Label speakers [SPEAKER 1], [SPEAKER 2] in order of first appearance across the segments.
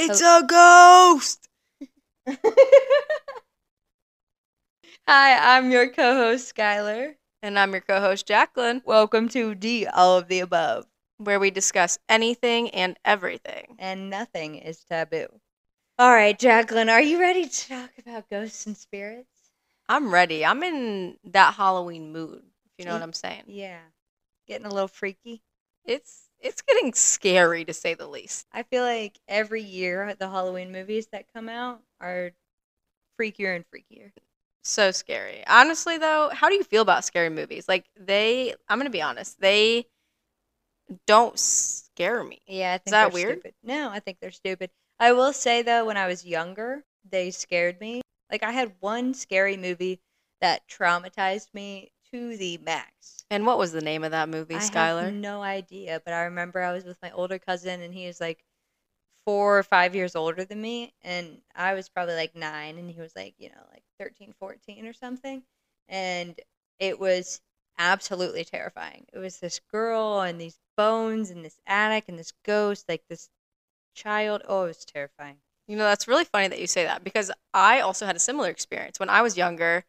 [SPEAKER 1] It's a ghost.
[SPEAKER 2] Hi, I'm your co-host Skylar.
[SPEAKER 1] And I'm your co-host Jacqueline,
[SPEAKER 2] Welcome to D All of the Above.
[SPEAKER 1] where we discuss anything and everything.
[SPEAKER 2] And nothing is taboo. All right, Jacqueline, are you ready to talk about ghosts and spirits?
[SPEAKER 1] I'm ready. I'm in that Halloween mood. If you know what I'm saying.
[SPEAKER 2] Yeah. Getting a little freaky.
[SPEAKER 1] It's it's getting scary to say the least.
[SPEAKER 2] I feel like every year the Halloween movies that come out are freakier and freakier.
[SPEAKER 1] So scary. Honestly though, how do you feel about scary movies? Like they I'm going to be honest. They don't scare me.
[SPEAKER 2] Yeah, I think
[SPEAKER 1] that
[SPEAKER 2] they're
[SPEAKER 1] weird?
[SPEAKER 2] stupid. No, I think they're stupid. I will say though, when I was younger, they scared me. Like I had one scary movie that traumatized me to the max.
[SPEAKER 1] And what was the name of that movie,
[SPEAKER 2] I
[SPEAKER 1] Skylar?
[SPEAKER 2] have no idea, but I remember I was with my older cousin and he was like four or five years older than me and I was probably like nine and he was like, you know, like 13, 14 or something. And it was absolutely terrifying. It was this girl and these bones and this attic and this ghost, like this child. Oh, it was terrifying.
[SPEAKER 1] You know, that's really funny that you say that because I also had a similar experience. When I was younger,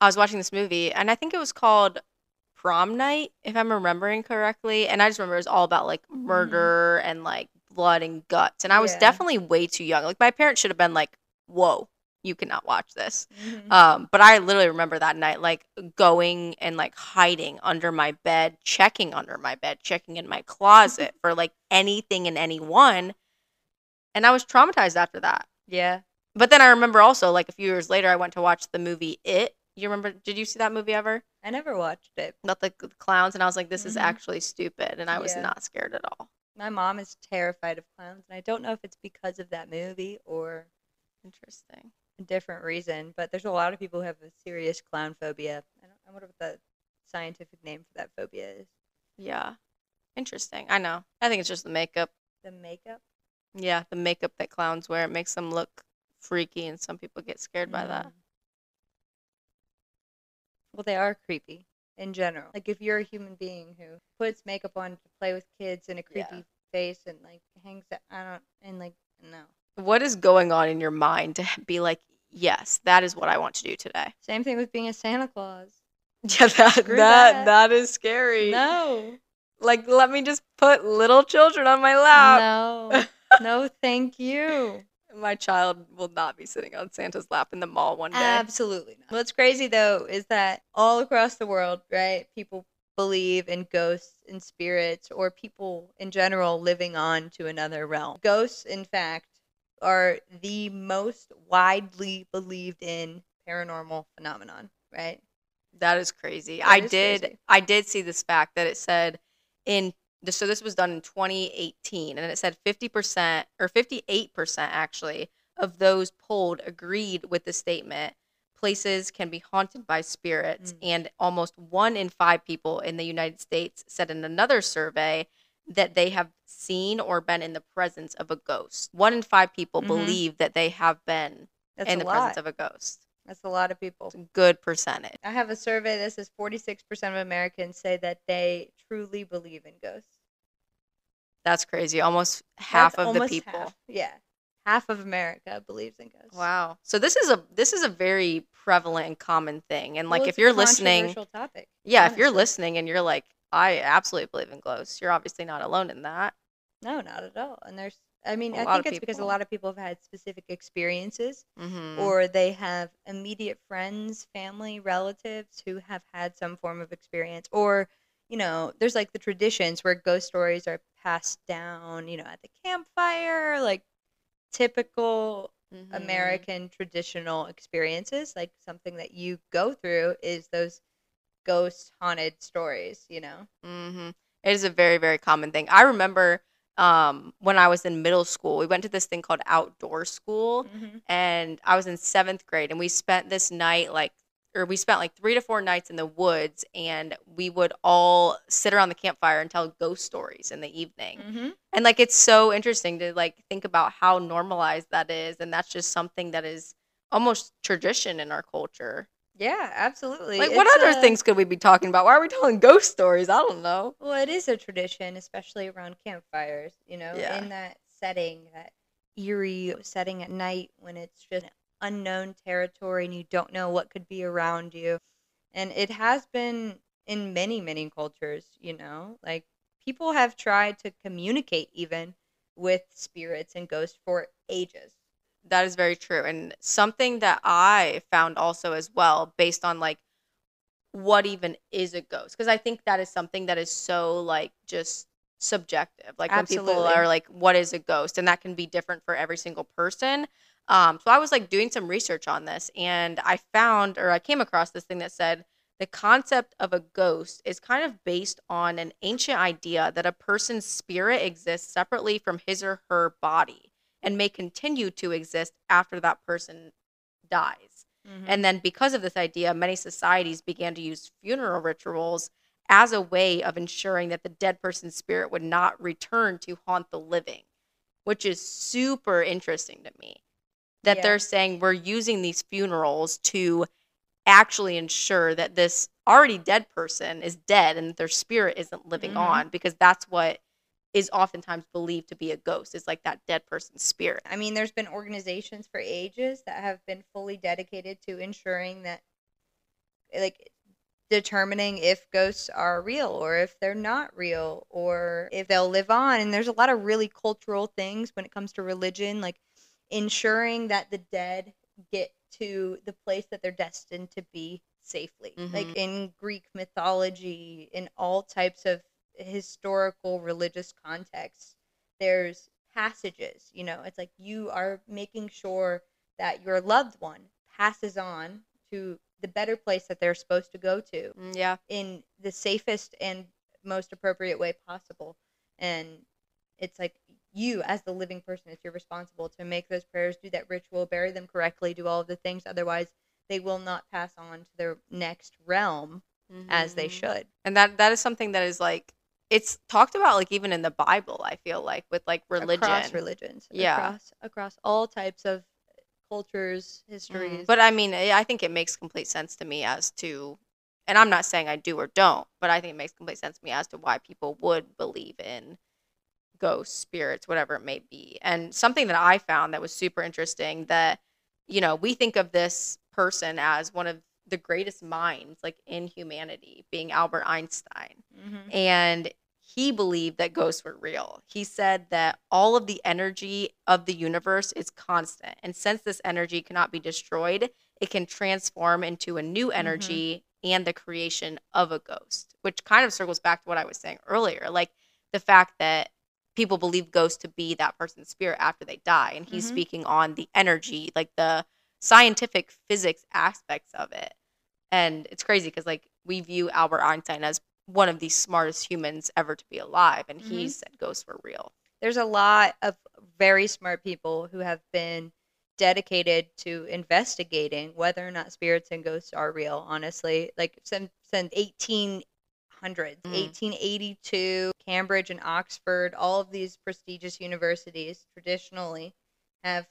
[SPEAKER 1] I was watching this movie and I think it was called Prom Night, if I'm remembering correctly. And I just remember it was all about like murder and like blood and guts. And I was
[SPEAKER 2] Yeah.
[SPEAKER 1] definitely way too young. Like my parents should have been like, whoa, you cannot watch this.
[SPEAKER 2] Mhm.
[SPEAKER 1] Um, but I literally remember that night, like going and like hiding under my bed, checking under my bed, checking in my closet for like anything and anyone. And I was traumatized after that.
[SPEAKER 2] yeah.
[SPEAKER 1] But then I remember also, like a few years later, I went to watch the movie It. You remember? Did you see that movie ever?
[SPEAKER 2] I never watched it.
[SPEAKER 1] About the clowns, and I was like, "This is
[SPEAKER 2] Mhm.
[SPEAKER 1] actually stupid," and I was
[SPEAKER 2] Yeah.
[SPEAKER 1] not scared at all.
[SPEAKER 2] My mom is terrified of clowns and I don't know if it's because of that movie or
[SPEAKER 1] Interesting.
[SPEAKER 2] a different reason, but there's a lot of people who have a serious clown phobia. I, don't, I wonder what the scientific name for that phobia is.
[SPEAKER 1] Yeah, interesting. I know. I think it's just the makeup.
[SPEAKER 2] The makeup.
[SPEAKER 1] Yeah, the makeup that clowns wear it makes them look freaky, and some people get scared by that.
[SPEAKER 2] Well, they are creepy in general. Like if you're a human being who puts makeup on to play with kids in a
[SPEAKER 1] Yeah.
[SPEAKER 2] creepy face and like hangs out, I don't, and like no.
[SPEAKER 1] What is going on in your mind to be like, "Yes, that is what I want to do today"?
[SPEAKER 2] Same thing with being a Santa Claus.
[SPEAKER 1] Yeah, that
[SPEAKER 2] Screw
[SPEAKER 1] that
[SPEAKER 2] that.
[SPEAKER 1] that is scary.
[SPEAKER 2] No,
[SPEAKER 1] Like, let me just put little children on my lap.
[SPEAKER 2] no, no, thank you.
[SPEAKER 1] My child will not be sitting on Santa's lap in the mall one day.
[SPEAKER 2] Absolutely not. What's crazy though is that all across the world, right, people believe in ghosts and spirits or people in general living on to another realm. Ghosts, in fact, are the most widely believed in paranormal phenomenon, right?
[SPEAKER 1] That is crazy.
[SPEAKER 2] That
[SPEAKER 1] I
[SPEAKER 2] is
[SPEAKER 1] did
[SPEAKER 2] crazy.
[SPEAKER 1] I did see this fact that it said in so this was done in 2018 and it said 50% or 58% actually of those polled agreed with the statement places can be haunted by spirits
[SPEAKER 2] Mm.
[SPEAKER 1] and almost 1 in 5 people in the United States said in another survey that they have seen or been in the presence of a ghost. 1 in 5 people
[SPEAKER 2] Mhm.
[SPEAKER 1] believe that they have been
[SPEAKER 2] That's
[SPEAKER 1] in the
[SPEAKER 2] lot.
[SPEAKER 1] presence of a ghost.
[SPEAKER 2] That's a lot of people.
[SPEAKER 1] It's a good percentage.
[SPEAKER 2] I have a survey that says 46% of Americans say that they truly believe in ghosts.
[SPEAKER 1] That's crazy. Almost half
[SPEAKER 2] That's
[SPEAKER 1] of the people.
[SPEAKER 2] half. Yeah. Half of America believes in ghosts.
[SPEAKER 1] Wow. So this is a this is a very prevalent and common thing. And like
[SPEAKER 2] Well,
[SPEAKER 1] if
[SPEAKER 2] it's a
[SPEAKER 1] you're listening,
[SPEAKER 2] topic.
[SPEAKER 1] yeah, if you're listening and you're like, I absolutely believe in ghosts, you're obviously not alone in that.
[SPEAKER 2] No, not at all. And there's, I mean,
[SPEAKER 1] A
[SPEAKER 2] I think it's because a lot of people have had specific experiences
[SPEAKER 1] Mm-hmm.
[SPEAKER 2] or they have immediate friends, family, relatives who have had some form of experience. Or, you know, there's like the traditions where ghost stories are passed down, you know, at the campfire, like typical
[SPEAKER 1] Mm-hmm.
[SPEAKER 2] American traditional experiences, like something that you go through is those ghost haunted stories, you know?
[SPEAKER 1] Mm-hmm. It is a very very common thing. I remember um, when I was in middle school, we went to this thing called outdoor school.
[SPEAKER 2] Mm-hmm.
[SPEAKER 1] and I was in seventh grade, and we spent this night like, or we spent like three to four nights in the woods, and we would all sit around the campfire and tell ghost stories in the evening.
[SPEAKER 2] Mm-hmm.
[SPEAKER 1] And like, it's so interesting to like think about how normalized that is, and that's just something that is almost tradition in our culture.
[SPEAKER 2] Yeah, absolutely.
[SPEAKER 1] Like, what other
[SPEAKER 2] a-
[SPEAKER 1] things could we be talking about? Why are we telling ghost stories? I don't know.
[SPEAKER 2] Well, it is a tradition, especially around campfires, you know,
[SPEAKER 1] Yeah.
[SPEAKER 2] in that setting that eerie setting at night when it's just unknown territory and you don't know what could be around you. And it has been in many, many cultures, you know, like people have tried to communicate even with spirits and ghosts for ages.
[SPEAKER 1] That is very true. And something that I found also as well, based on like what even is a ghost, because I think that is something that is so like just subjective. Like when people are like, what is a ghost? And that can be different for every single person. Um, so I was like doing some research on this and I found or I came across this thing that said the concept of a ghost is kind of based on an ancient idea that a person's spirit exists separately from his or her body and may continue to exist after that person dies.
[SPEAKER 2] Mm-hmm.
[SPEAKER 1] And then, because of this idea, many societies began to use funeral rituals as a way of ensuring that the dead person's spirit would not return to haunt the living, which is super interesting to me. That
[SPEAKER 2] Yeah.
[SPEAKER 1] they're saying we're using these funerals to actually ensure that this already dead person is dead and that their spirit isn't living
[SPEAKER 2] Mhm.
[SPEAKER 1] on because that's what is oftentimes believed to be a ghost is like that dead person's spirit.
[SPEAKER 2] I mean, there's been organizations for ages that have been fully dedicated to ensuring that, like, determining if ghosts are real or if they're not real or if they'll live on. And there's a lot of really cultural things when it comes to religion, like ensuring that the dead get to the place that they're destined to be safely. Like
[SPEAKER 1] Mhm.
[SPEAKER 2] in Greek mythology, in all types of historical religious contexts, there's passages you know it's like you are making sure that your loved one passes on to the better place that they're supposed to go to
[SPEAKER 1] Mm, Yeah.
[SPEAKER 2] in the safest and most appropriate way possible and it's like you as the living person it's your responsible to make those prayers do that ritual bury them correctly do all of the things otherwise they will not pass on to their next realm as they
[SPEAKER 1] Mhm.
[SPEAKER 2] should
[SPEAKER 1] and that that is something that is like it's talked about like even in the bible i feel like with like religion
[SPEAKER 2] across religions
[SPEAKER 1] Yeah.
[SPEAKER 2] across across all types of cultures histories
[SPEAKER 1] but i mean I think it makes complete sense to me as to and i'm not saying i do or don't but i think it makes complete sense to me as to why people would believe in ghosts spirits whatever it may be and something that i found that was super interesting that you know we think of this person as one of the greatest minds like in humanity being albert einstein
[SPEAKER 2] Mhm.
[SPEAKER 1] and he believed that ghosts were real. He said that all of the energy of the universe is constant, and since this energy cannot be destroyed, it can transform into a new energy and the creation of a ghost, which kind of circles back to what I was saying earlier, like the fact that people believe ghosts to be that person's spirit after they die, and he's
[SPEAKER 2] Mhm.
[SPEAKER 1] speaking on the energy, like the scientific physics aspects of it. And it's crazy because like we view Albert Einstein as one of the smartest humans ever to be alive, and he
[SPEAKER 2] Mhm.
[SPEAKER 1] said ghosts were real.
[SPEAKER 2] there's a lot of very smart people who have been dedicated to investigating whether or not spirits and ghosts are real honestly like since since 1800s
[SPEAKER 1] Mhm.
[SPEAKER 2] 1882 cambridge and oxford all of these prestigious universities traditionally have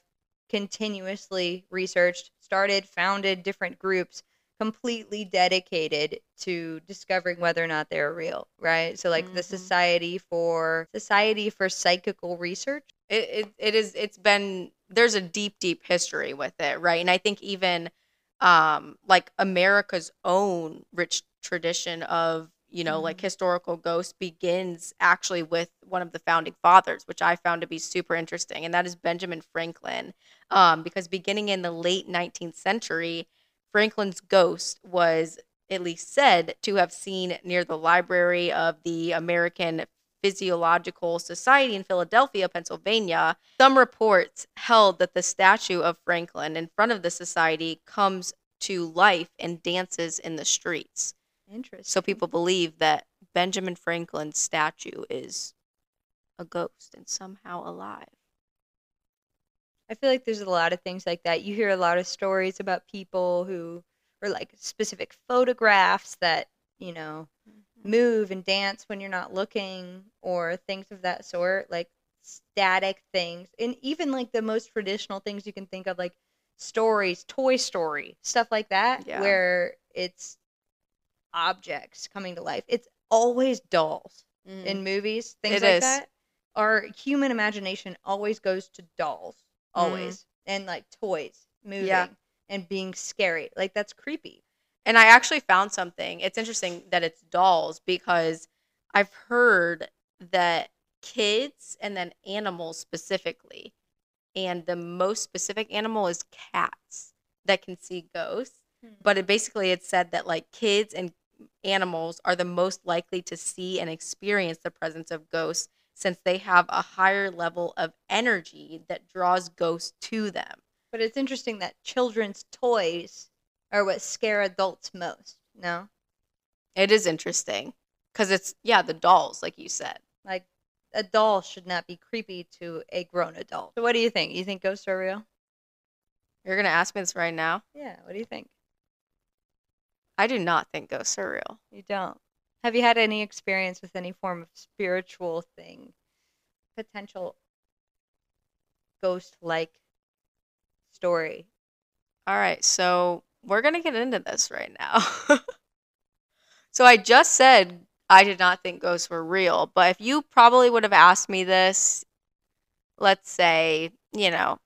[SPEAKER 2] continuously researched started founded different groups completely dedicated to discovering whether or not they're real right so like the
[SPEAKER 1] Mhm.
[SPEAKER 2] society for society for psychical research
[SPEAKER 1] It, it it is it's been there's a deep deep history with it, right? And I think even um like America's own rich tradition of you know like
[SPEAKER 2] Mhm.
[SPEAKER 1] historical ghosts begins actually with one of the founding fathers which i found to be super interesting and that is benjamin franklin um, because beginning in the late 19th century franklin's ghost was at least said to have seen near the library of the american physiological society in philadelphia pennsylvania some reports held that the statue of franklin in front of the society comes to life and dances in the streets
[SPEAKER 2] interesting
[SPEAKER 1] so people believe that Benjamin Franklin's statue is a ghost and somehow alive.
[SPEAKER 2] I feel like there's a lot of things like that. You hear a lot of stories about people who, or like specific photographs that, you know, mm-hmm. move and dance when you're not looking, or things of that sort, like static things. And even like the most traditional things you can think of, like stories, Toy Story, stuff like that,
[SPEAKER 1] Yeah.
[SPEAKER 2] where it's objects coming to life. It's always dolls
[SPEAKER 1] Mhm.
[SPEAKER 2] in movies, things
[SPEAKER 1] It
[SPEAKER 2] like
[SPEAKER 1] is.
[SPEAKER 2] that. our human imagination always goes to dolls, always, and like toys moving and being scary. Like that's creepy.
[SPEAKER 1] And I actually found something. It's interesting that it's dolls because I've heard that kids and then animals specifically, and the most specific animal is cats that can see ghosts.
[SPEAKER 2] Hmm.
[SPEAKER 1] But it basically it said that like kids and animals are the most likely to see and experience the presence of ghosts since they have a higher level of energy that draws ghosts to them.
[SPEAKER 2] But it's interesting that children's toys are what scare adults most. No,
[SPEAKER 1] It is interesting because it's yeah the dolls like you said.
[SPEAKER 2] like a doll should not be creepy to a grown adult. So what do you think? You think ghosts are real?
[SPEAKER 1] You're gonna ask me this right now.
[SPEAKER 2] Yeah. What do you think?
[SPEAKER 1] I do not think ghosts are real.
[SPEAKER 2] You don't. Have you had any experience with any form of spiritual thing? Potential ghost like story.
[SPEAKER 1] All right, so we're gonna get into this right now. so I just said I did not think ghosts were real, but if you probably would have asked me this, let's say, you know,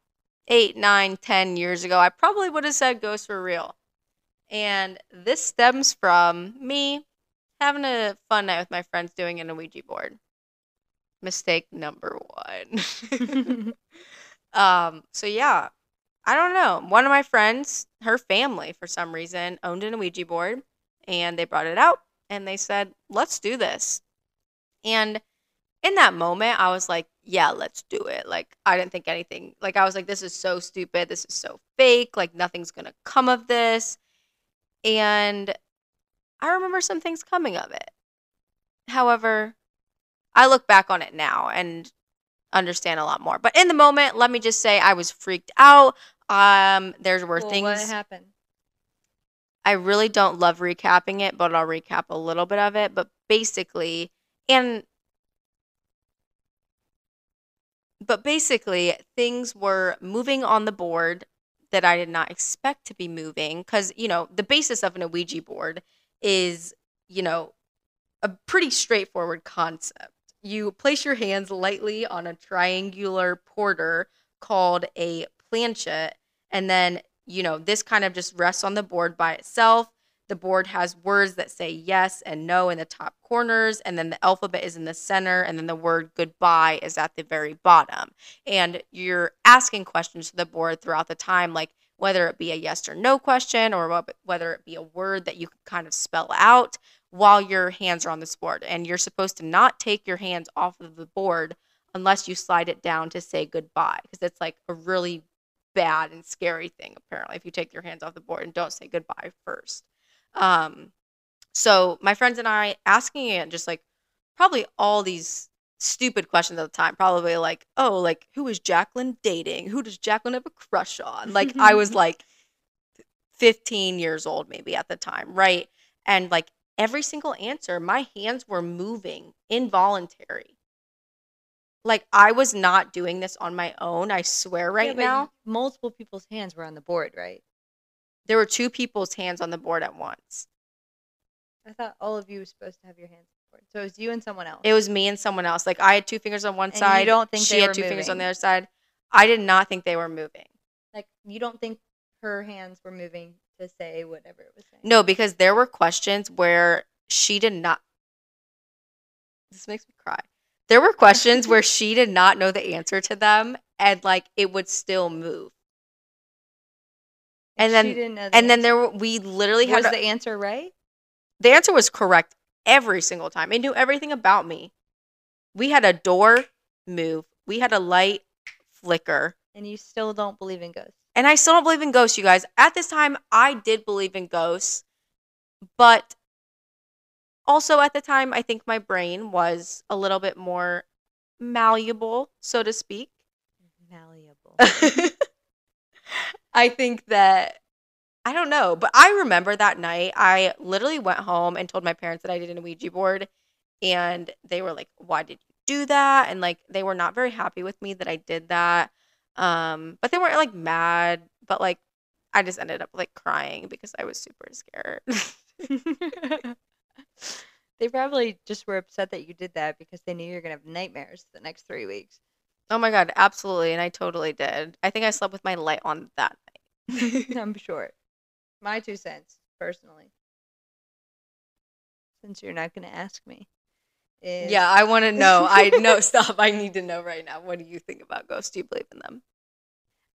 [SPEAKER 1] eight, nine, ten years ago, I probably would have said ghosts were real. And this stems from me having a fun night with my friends doing an Ouija board. Mistake number one. um, so yeah, I don't know. One of my friends, her family, for some reason, owned an Ouija board and they brought it out and they said, let's do this. And in that moment, I was like, yeah, let's do it. Like, I didn't think anything. Like, I was like, this is so stupid. This is so fake. Like, nothing's going to come of this. And I remember some things coming of it. However, I look back on it now and understand a lot more. But in the moment, let me just say I was freaked out. Um, there were
[SPEAKER 2] Well,
[SPEAKER 1] things
[SPEAKER 2] what happened?
[SPEAKER 1] I really don't love recapping it, but I'll recap a little bit of it. But basically, and but basically, things were moving on the board that I did not expect to be moving because you know the basis of an Ouija board is you know a pretty straightforward concept. You place your hands lightly on a triangular porter called a planchette, and then you know, this kind of just rests on the board by itself. The board has words that say yes and no in the top corners, and then the alphabet is in the center, and then the word goodbye is at the very bottom. And you're asking questions to the board throughout the time, like whether it be a yes or no question or whether it be a word that you can kind of spell out while your hands are on this board. And you're supposed to not take your hands off of the board unless you slide it down to say goodbye, because it's like a really bad and scary thing apparently if you take your hands off the board and don't say goodbye first um so my friends and i asking it just like probably all these stupid questions at the time probably like oh like who is jacqueline dating? Who does jacqueline have a crush on? Like i was like 15 years old maybe at the time right? And like every single answer my hands were moving involuntary. Like i was not doing this on my own i swear right
[SPEAKER 2] Yeah,
[SPEAKER 1] now.
[SPEAKER 2] multiple people's hands were on the board, right?
[SPEAKER 1] There were two people's hands on the board at once.
[SPEAKER 2] I thought all of you were supposed to have your hands on the board. So it was you and someone else.
[SPEAKER 1] It was me and someone else. Like I had two fingers on one
[SPEAKER 2] And you don't think
[SPEAKER 1] she had two fingers on the other side. I did not think they were moving.
[SPEAKER 2] like you don't think her hands were moving to say whatever it was saying.
[SPEAKER 1] No, because there were questions where she did not. This makes me cry. There were questions where she did not know the answer to them, and like it would still move. And then,
[SPEAKER 2] didn't know the
[SPEAKER 1] and then there were we literally had
[SPEAKER 2] was
[SPEAKER 1] a-
[SPEAKER 2] the answer right?
[SPEAKER 1] the answer was correct every single time. It knew everything about me. We had a door move. We had a light flicker.
[SPEAKER 2] And you still don't believe in ghosts.
[SPEAKER 1] And I still don't believe in ghosts, you guys. At this time, I did believe in ghosts, but also at the time, I think my brain was a little bit more malleable, so to speak.
[SPEAKER 2] Malleable.
[SPEAKER 1] I think that I don't know, but I remember that night I literally went home and told my parents that I did an Ouija board and they were like, "Why did you do that?" and like they were not very happy with me that I did that. Um, but they weren't like mad, but like I just ended up like crying because I was super scared.
[SPEAKER 2] They probably just were upset that you did that because they knew you're gonna have nightmares the next three weeks.
[SPEAKER 1] Oh my god, absolutely, and I totally did. I think I slept with my light on that night.
[SPEAKER 2] I'm sure. My two cents, personally. Since you're not gonna ask me. Is
[SPEAKER 1] yeah, I want to know. I know. Stop. I need to know right now. What do you think about ghosts? Do you believe in them?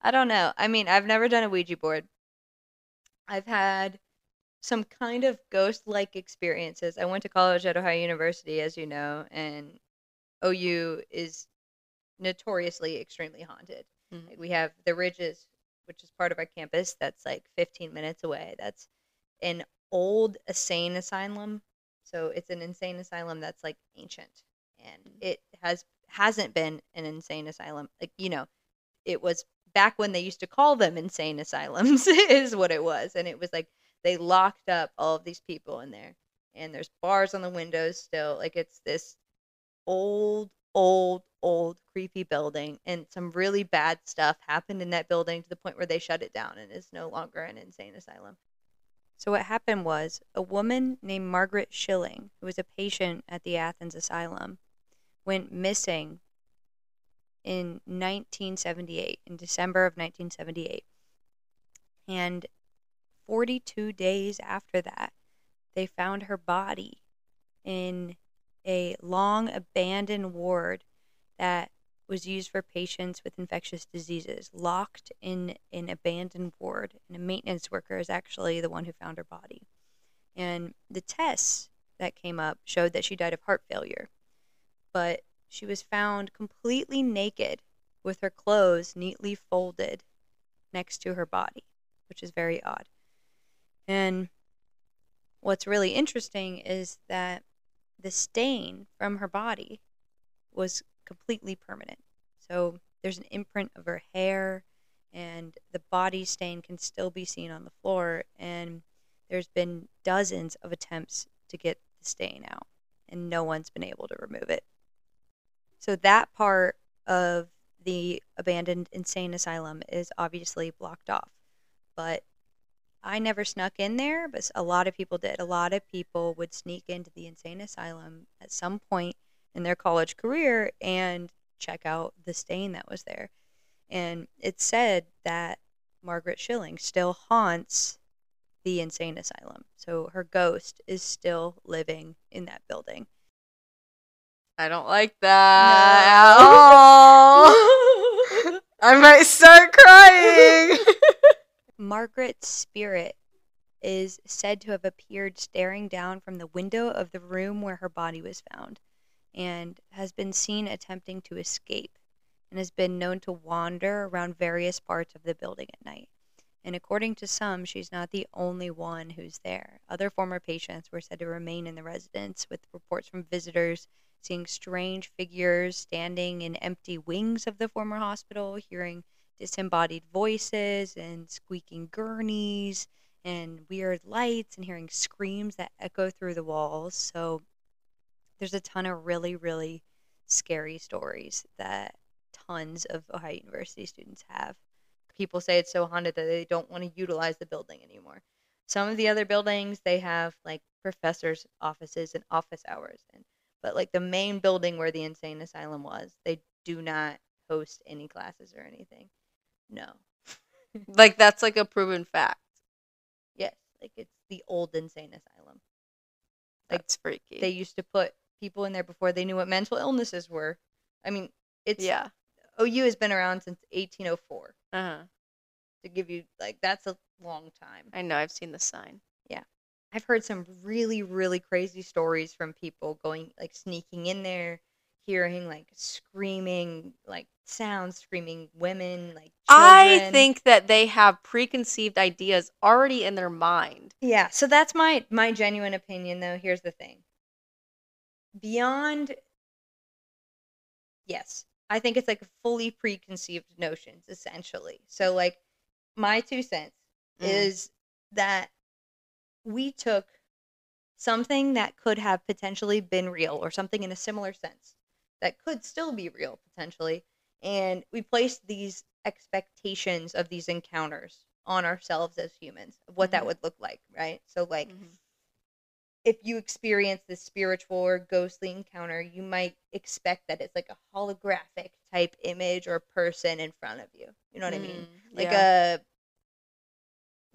[SPEAKER 2] I don't know. I mean, I've never done a Ouija board. I've had some kind of ghost like experiences. I went to college at Ohio University, as you know, and OU is notoriously extremely haunted.
[SPEAKER 1] Mhm.
[SPEAKER 2] Like, we have the Ridges, which is part of our campus, that's like 15 minutes away. That's an old insane asylum. So it's an insane asylum that's like ancient, and
[SPEAKER 1] Mm.
[SPEAKER 2] it has hasn't been an insane asylum. Like you know, it was back when they used to call them insane asylums is what it was and it was like they locked up all of these people in there and there's bars on the windows still like it's this old old old creepy building and some really bad stuff happened in that building to the point where they shut it down and is no longer an insane asylum so what happened was a woman named Margaret Schilling who was a patient at the Athens asylum went missing in 1978, in December of 1978. And 42 days after that, they found her body in a long abandoned ward that was used for patients with infectious diseases, locked in an abandoned ward. And a maintenance worker is actually the one who found her body. And the tests that came up showed that she died of heart failure. But she was found completely naked with her clothes neatly folded next to her body, which is very odd. And what's really interesting is that the stain from her body was completely permanent. So there's an imprint of her hair, and the body stain can still be seen on the floor. And there's been dozens of attempts to get the stain out, and no one's been able to remove it. So that part of the abandoned insane asylum is obviously blocked off. But I never snuck in there, but a lot of people did. A lot of people would sneak into the insane asylum at some point in their college career and check out the stain that was there. And it said that Margaret Schilling still haunts the insane asylum. So her ghost is still living in that building.
[SPEAKER 1] I don't like that at all. I might start crying.
[SPEAKER 2] Margaret's spirit is said to have appeared staring down from the window of the room where her body was found and has been seen attempting to escape and has been known to wander around various parts of the building at night. And according to some, she's not the only one who's there. Other former patients were said to remain in the residence, with reports from visitors seeing strange figures standing in empty wings of the former hospital, hearing disembodied voices and squeaking gurneys and weird lights and hearing screams that echo through the walls. So there's a ton of really, really scary stories that tons of Ohio University students have. People say it's so haunted that they don't want to utilize the building anymore. Some of the other buildings they have like professors' offices and office hours and but like the main building where the insane asylum was, they do not host any classes or anything. No.
[SPEAKER 1] like that's like a proven fact.
[SPEAKER 2] Yes, like it's the old insane asylum. Like,
[SPEAKER 1] That's freaky.
[SPEAKER 2] They used to put people in there before they knew what mental illnesses were. I mean, it's
[SPEAKER 1] yeah.
[SPEAKER 2] OU has been around since 1804.
[SPEAKER 1] Uh-huh.
[SPEAKER 2] To give you like that's a long time.
[SPEAKER 1] I know. I've seen the sign.
[SPEAKER 2] Yeah, I've heard some really really crazy stories from people going like sneaking in there, hearing like screaming like sounds, screaming women like
[SPEAKER 1] I think that they have preconceived ideas already in their mind.
[SPEAKER 2] Yeah, so that's my my genuine opinion though. Here's the thing. Beyond Yes, I think it's like fully preconceived notions essentially. So like my two cents
[SPEAKER 1] Mm.
[SPEAKER 2] is that we took something that could have potentially been real or something in a similar sense that could still be real potentially and we placed these expectations of these encounters on ourselves as humans of what that
[SPEAKER 1] Mhm.
[SPEAKER 2] would look like right so like
[SPEAKER 1] Mhm.
[SPEAKER 2] If you experience this spiritual or ghostly encounter, you might expect that it's like a holographic type image or person in front of you. You know what I mean?
[SPEAKER 1] Mm,
[SPEAKER 2] Like
[SPEAKER 1] yeah.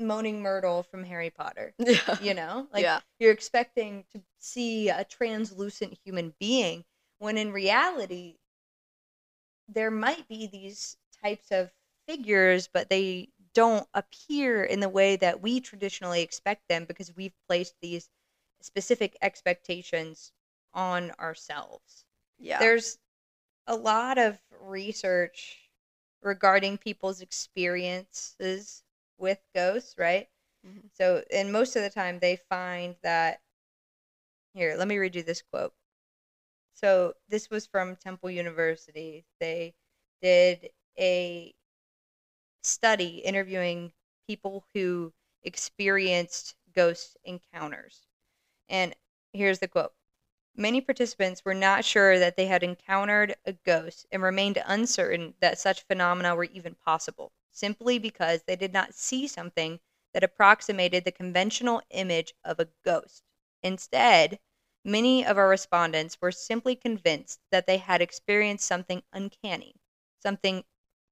[SPEAKER 2] a moaning myrtle from Harry Potter.
[SPEAKER 1] yeah.
[SPEAKER 2] You know? Like
[SPEAKER 1] yeah.
[SPEAKER 2] you're expecting to see a translucent human being when in reality there might be these types of figures but they don't appear in the way that we traditionally expect them because we've placed these specific expectations on ourselves
[SPEAKER 1] Yeah.
[SPEAKER 2] there's a lot of research regarding people's experiences with ghosts right
[SPEAKER 1] Mhm.
[SPEAKER 2] so, and most of the time they find that. Here, let me read you this quote. So, this was from Temple University. They did a study interviewing people who experienced ghost encounters. And here's the quote Many participants were not sure that they had encountered a ghost and remained uncertain that such phenomena were even possible, simply because they did not see something that approximated the conventional image of a ghost. Instead, many of our respondents were simply convinced that they had experienced something uncanny, something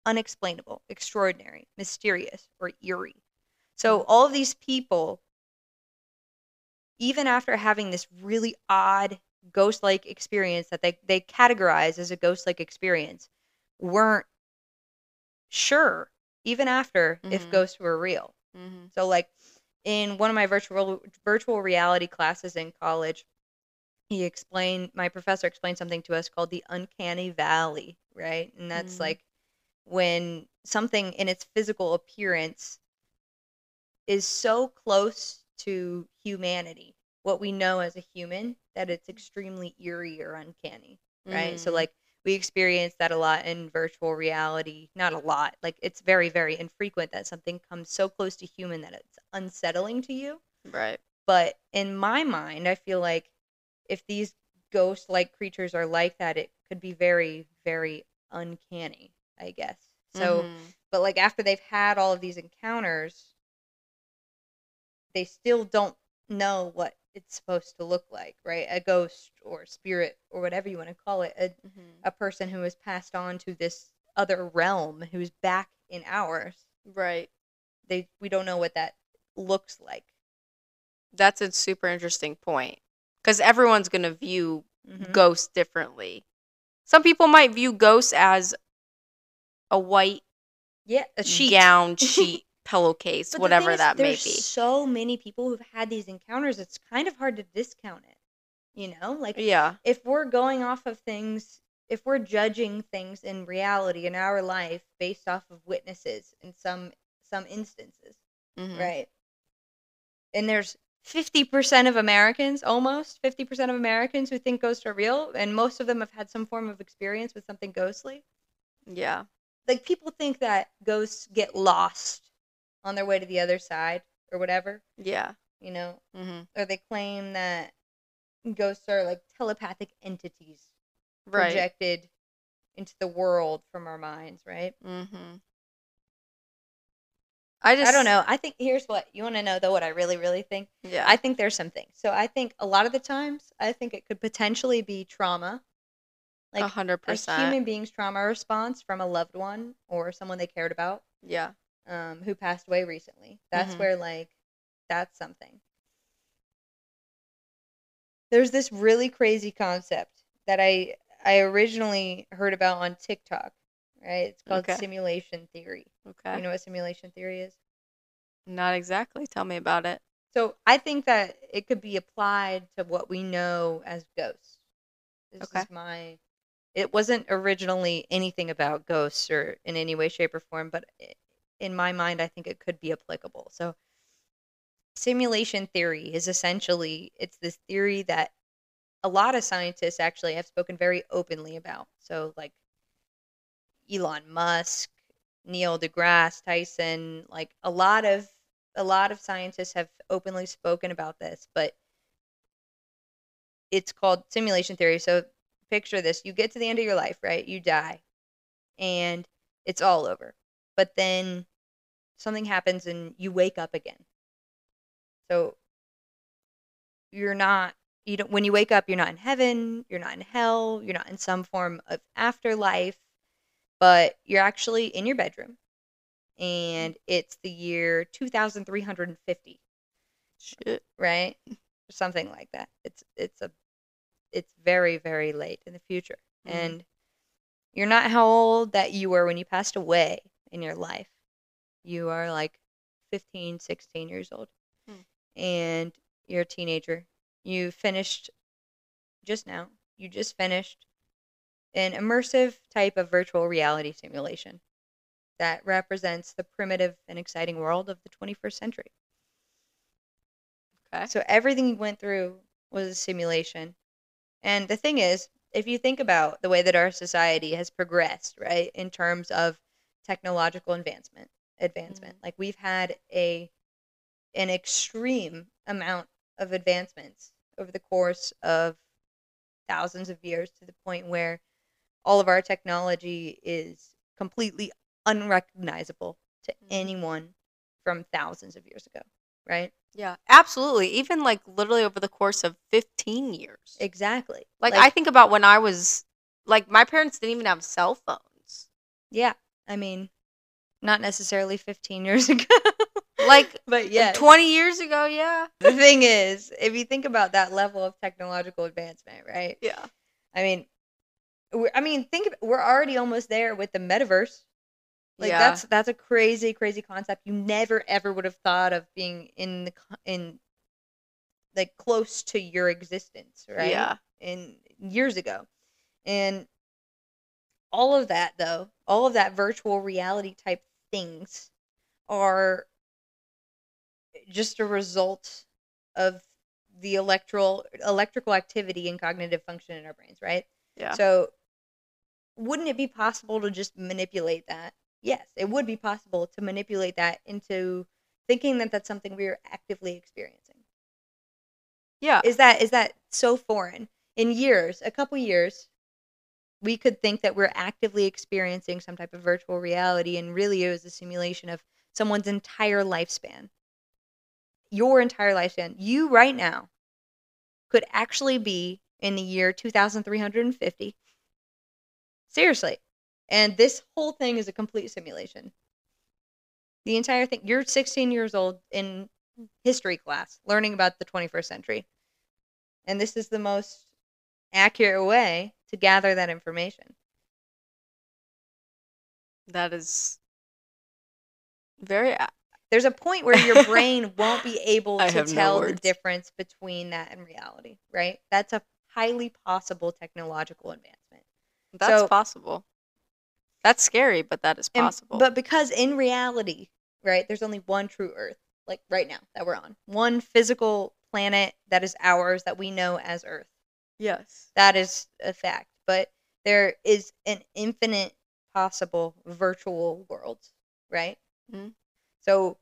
[SPEAKER 2] unexplainable, extraordinary, mysterious, or eerie. So, hmm. all of these people, even after having this really odd ghost like experience that they, they categorize as a ghost like experience, weren't sure, even after, if
[SPEAKER 1] Mhm.
[SPEAKER 2] ghosts were real.
[SPEAKER 1] hmm
[SPEAKER 2] So like in one of my virtual virtual reality classes in college, he explained my professor explained something to us called the uncanny valley, right? And that's
[SPEAKER 1] Mm.
[SPEAKER 2] like when something in its physical appearance is so close to humanity, what we know as a human, that it's extremely eerie or uncanny, right? So
[SPEAKER 1] Mhm.
[SPEAKER 2] like we experience that a lot in virtual reality. Not a lot. Like it's very, very infrequent that something comes so close to human that it's unsettling to you.
[SPEAKER 1] Right.
[SPEAKER 2] But in my mind, I feel like if these ghost like creatures are like that, it could be very, very uncanny, I guess. So,
[SPEAKER 1] Mhm.
[SPEAKER 2] but like after they've had all of these encounters, they still don't know what it's supposed to look like, right? A ghost or spirit or whatever you want to call it, a,
[SPEAKER 1] Mhm.
[SPEAKER 2] a person who has passed on to this other realm who's back in ours.
[SPEAKER 1] right.
[SPEAKER 2] They we don't know what that looks like.
[SPEAKER 1] That's a super interesting point because everyone's gonna view
[SPEAKER 2] Mhm.
[SPEAKER 1] ghosts differently. Some people might view ghosts as a white
[SPEAKER 2] Yeah, a sheet.
[SPEAKER 1] gown, sheet, pillowcase,
[SPEAKER 2] But
[SPEAKER 1] whatever
[SPEAKER 2] is,
[SPEAKER 1] that may
[SPEAKER 2] there's
[SPEAKER 1] be.
[SPEAKER 2] so many people who've had these encounters. It's kind of hard to discount it. You know, like
[SPEAKER 1] Yeah.
[SPEAKER 2] if we're going off of things, if we're judging things in reality in our life based off of witnesses in some some instances,
[SPEAKER 1] Mhm.
[SPEAKER 2] right? And there's 50% of Americans, almost 50% of Americans who think ghosts are real, and most of them have had some form of experience with something ghostly.
[SPEAKER 1] Yeah.
[SPEAKER 2] Like people think that ghosts get lost on their way to the other side or whatever,
[SPEAKER 1] Yeah.
[SPEAKER 2] you know,
[SPEAKER 1] hmm
[SPEAKER 2] or they claim that ghosts are like telepathic entities
[SPEAKER 1] Right.
[SPEAKER 2] projected into the world from our minds, right?
[SPEAKER 1] hmm I just
[SPEAKER 2] I don't know. I think here's what you want to know though what I really really think.
[SPEAKER 1] Yeah.
[SPEAKER 2] I think there's something. So I think a lot of the times I think it could potentially be trauma.
[SPEAKER 1] A
[SPEAKER 2] Like
[SPEAKER 1] hundred
[SPEAKER 2] a
[SPEAKER 1] percent.
[SPEAKER 2] human being's trauma response from a loved one or someone they cared about
[SPEAKER 1] Yeah.
[SPEAKER 2] Um, who passed away recently. That's
[SPEAKER 1] Mhm.
[SPEAKER 2] where like that's something. There's this really crazy concept that I I originally heard about on TikTok. Right? It's called
[SPEAKER 1] Okay.
[SPEAKER 2] simulation theory.
[SPEAKER 1] Okay.
[SPEAKER 2] You know what simulation theory is?
[SPEAKER 1] Not exactly. Tell me about it.
[SPEAKER 2] So I think that it could be applied to what we know as ghosts. This
[SPEAKER 1] Okay.
[SPEAKER 2] is my. It wasn't originally anything about ghosts or in any way, shape, or form, but i- in my mind, I think it could be applicable. So, simulation theory is essentially it's this theory that a lot of scientists actually have spoken very openly about. So, like Elon Musk, Neil deGrasse Tyson, like a lot of a lot of scientists have openly spoken about this, but it's called simulation theory. So picture this, you get to the end of your life, right? You die and it's all over. But then something happens and you wake up again. So you're not you don't when you wake up you're not in heaven you're not in hell you're not in some form of afterlife but you're actually in your bedroom and it's the year 2350
[SPEAKER 1] Shit.
[SPEAKER 2] right something like that it's it's a it's very very late in the future
[SPEAKER 1] Mhm.
[SPEAKER 2] and you're not how old that you were when you passed away in your life you are like 15 16 years old
[SPEAKER 1] Hmm.
[SPEAKER 2] and you're a teenager you finished just now you just finished an immersive type of virtual reality simulation that represents the primitive and exciting world of the 21st century
[SPEAKER 1] Okay.
[SPEAKER 2] so everything you went through was a simulation. And the thing is, if you think about the way that our society has progressed, right, in terms of technological advancement, advancement, like we've had a an extreme amount of advancements over the course of thousands of years to the point where all of our technology is completely unrecognizable to
[SPEAKER 1] Mhm.
[SPEAKER 2] anyone from thousands of years ago, right?
[SPEAKER 1] Yeah, absolutely. Even like literally over the course of 15 years.
[SPEAKER 2] Exactly.
[SPEAKER 1] Like, I think about when I was like my parents didn't even have cell phones.
[SPEAKER 2] Yeah, I mean, not necessarily 15 years ago.
[SPEAKER 1] Like
[SPEAKER 2] but uh, yeah,
[SPEAKER 1] 20 years ago, yeah.
[SPEAKER 2] the thing is, if you think about that level of technological advancement, right?
[SPEAKER 1] Yeah.
[SPEAKER 2] I mean, we're, I mean, think of, we're already almost there with the metaverse. Like
[SPEAKER 1] Yeah.
[SPEAKER 2] that's that's a crazy, crazy concept. You never ever would have thought of being in the in like close to your existence, right?
[SPEAKER 1] Yeah.
[SPEAKER 2] in years ago. And all of that though, all of that virtual reality type things are just a result of the electoral electrical activity and cognitive function in our brains, right?
[SPEAKER 1] Yeah.
[SPEAKER 2] So wouldn't it be possible to just manipulate that? Yes, it would be possible to manipulate that into thinking that that's something we are actively experiencing
[SPEAKER 1] yeah.
[SPEAKER 2] is that is that so foreign in years a couple years we could think that we're actively experiencing some type of virtual reality and really it was a simulation of someone's entire lifespan. Your entire lifespan. You right now could actually be in the year 2350 seriously. And this whole thing is a complete simulation. The entire thing you're 16 years old in history class learning about the 21st century. And this is the most accurate way to gather that information.
[SPEAKER 1] that is very
[SPEAKER 2] There's a point where your brain won't be able to
[SPEAKER 1] have no
[SPEAKER 2] tell the difference between that and reality, right? That's a highly possible technological advancement.
[SPEAKER 1] that's
[SPEAKER 2] So-
[SPEAKER 1] possible. That's scary, but that is
[SPEAKER 2] And-
[SPEAKER 1] possible.
[SPEAKER 2] but because in reality, right, there's only one true Earth, like right now that we're on, one physical planet that is ours that we know as Earth.
[SPEAKER 1] Yes.
[SPEAKER 2] That is a fact. But there is an infinite possible virtual worlds, right?
[SPEAKER 1] Mhm.
[SPEAKER 2] So,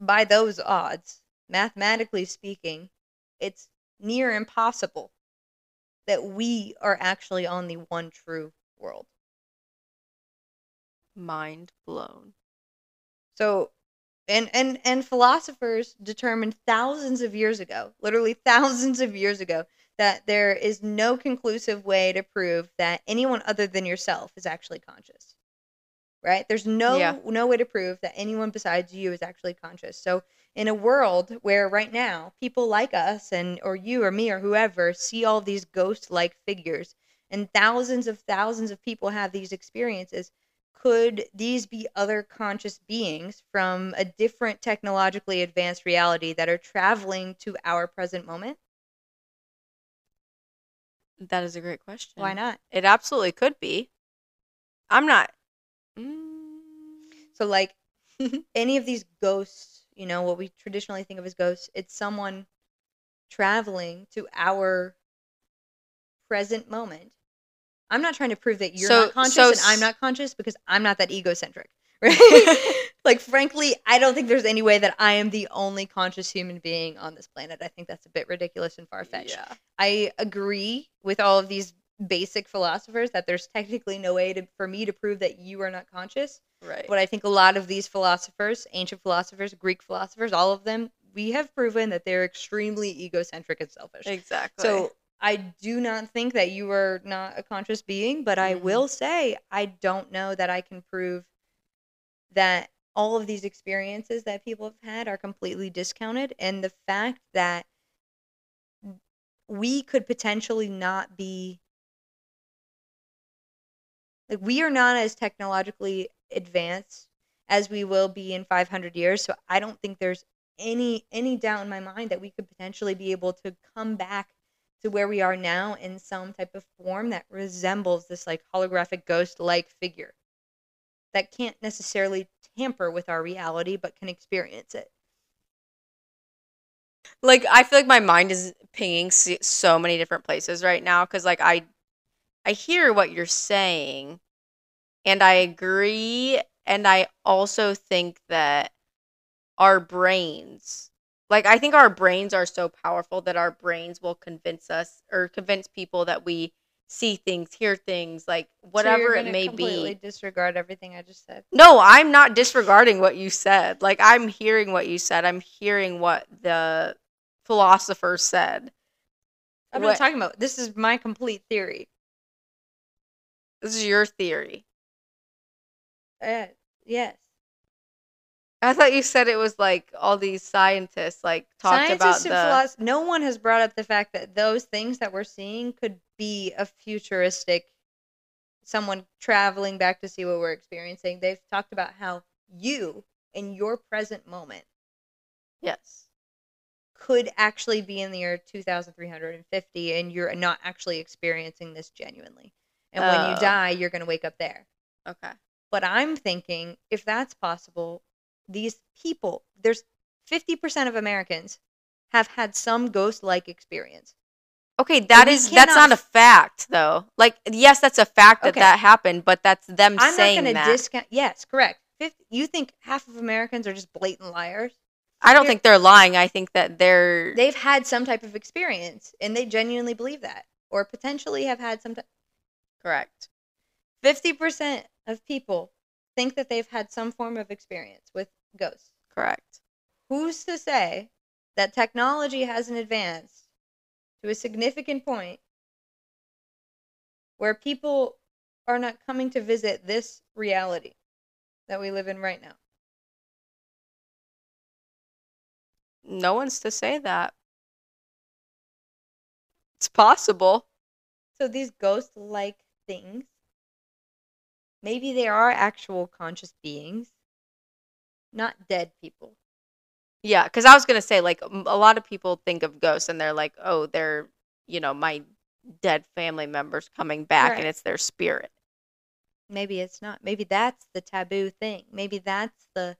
[SPEAKER 2] by those odds, mathematically speaking, it's near impossible that we are actually on the one true world.
[SPEAKER 1] Mind blown.
[SPEAKER 2] So, and and and philosophers determined thousands of years ago, literally thousands of years ago, that there is no conclusive way to prove that anyone other than yourself is actually conscious. Right? There's no
[SPEAKER 1] Yeah.
[SPEAKER 2] no way to prove that anyone besides you is actually conscious. So, in a world where right now people like us and or you or me or whoever see all these ghost-like figures and thousands of thousands of people have these experiences, could these be other conscious beings from a different technologically advanced reality that are traveling to our present moment?
[SPEAKER 1] That is a great question.
[SPEAKER 2] Why not?
[SPEAKER 1] It absolutely could be. I'm not. Mm,
[SPEAKER 2] So, like any of these ghosts, you know, what we traditionally think of as ghosts, it's someone traveling to our present moment. I'm not trying to prove that you're
[SPEAKER 1] So-
[SPEAKER 2] not conscious
[SPEAKER 1] so
[SPEAKER 2] and I'm not conscious because I'm not that egocentric. Right? like frankly, I don't think there's any way that I am the only conscious human being on this planet. I think that's a bit ridiculous and far fetched.
[SPEAKER 1] yeah.
[SPEAKER 2] I agree with all of these basic philosophers that there's technically no way to, for me to prove that you are not conscious.
[SPEAKER 1] Right.
[SPEAKER 2] But I think a lot of these philosophers, ancient philosophers, Greek philosophers, all of them, we have proven that they're extremely egocentric and selfish.
[SPEAKER 1] Exactly.
[SPEAKER 2] So I do not think that you are not a conscious being, but I
[SPEAKER 1] Mhm.
[SPEAKER 2] will say I don't know that I can prove that all of these experiences that people have had are completely discounted. And the fact that we could potentially not be like we are not as technologically advanced as we will be in 500 years so i don't think there's any any doubt in my mind that we could potentially be able to come back to where we are now in some type of form that resembles this like holographic ghost like figure that can't necessarily tamper with our reality but can experience it.
[SPEAKER 1] Like I feel like my mind is pinging so many different places right now cuz like I I hear what you're saying and I agree and I also think that our brains like I think our brains are so powerful that our brains will convince us or convince people that we see things, hear things, like whatever
[SPEAKER 2] so
[SPEAKER 1] it may
[SPEAKER 2] completely
[SPEAKER 1] be.
[SPEAKER 2] disregard everything i just said
[SPEAKER 1] No, I'm not disregarding what you said. Like I'm hearing what you said. I'm hearing what the philosopher said.
[SPEAKER 2] i'm
[SPEAKER 1] What-
[SPEAKER 2] not talking about this is my complete theory
[SPEAKER 1] This is your theory.
[SPEAKER 2] uh, yes
[SPEAKER 1] I thought you said it was like all these scientists like talked about
[SPEAKER 2] Scientists
[SPEAKER 1] the
[SPEAKER 2] and philosophy. No one has brought up the fact that those things that we're seeing could be a futuristic, someone traveling back to see what we're experiencing. They've talked about how you, in your present moment,
[SPEAKER 1] yes.
[SPEAKER 2] could actually be in the year 2350 and you're not actually experiencing this genuinely. And when you
[SPEAKER 1] Oh.
[SPEAKER 2] die, you're going to wake up there.
[SPEAKER 1] Okay.
[SPEAKER 2] But I'm thinking if that's possible, these people, there's 50% of Americans have had some ghost like experience.
[SPEAKER 1] Okay, that is that's not a fact though. Like yes, that's a fact that
[SPEAKER 2] Okay.
[SPEAKER 1] that happened, but that's them
[SPEAKER 2] I'm not
[SPEAKER 1] saying
[SPEAKER 2] going to
[SPEAKER 1] that.
[SPEAKER 2] discount. Yes, correct. 50, you think half of Americans are just blatant liars?
[SPEAKER 1] I don't
[SPEAKER 2] Here-
[SPEAKER 1] think they're lying. I think that they're
[SPEAKER 2] They've had some type of experience and they genuinely believe that or potentially have had some. T-
[SPEAKER 1] correct.
[SPEAKER 2] 50% of people think that they've had some form of experience with ghosts.
[SPEAKER 1] Correct.
[SPEAKER 2] Who's to say that technology hasn't advanced to a significant point where people are not coming to visit this reality that we live in right now?
[SPEAKER 1] No one's to say that. It's possible.
[SPEAKER 2] So these ghost like things, maybe they are actual conscious beings, not dead people.
[SPEAKER 1] Yeah, because I was gonna say like a lot of people think of ghosts and they're like, oh, they're you know my dead family members coming back
[SPEAKER 2] Right.
[SPEAKER 1] and it's their spirit.
[SPEAKER 2] Maybe it's not. Maybe that's the taboo thing. Maybe that's the,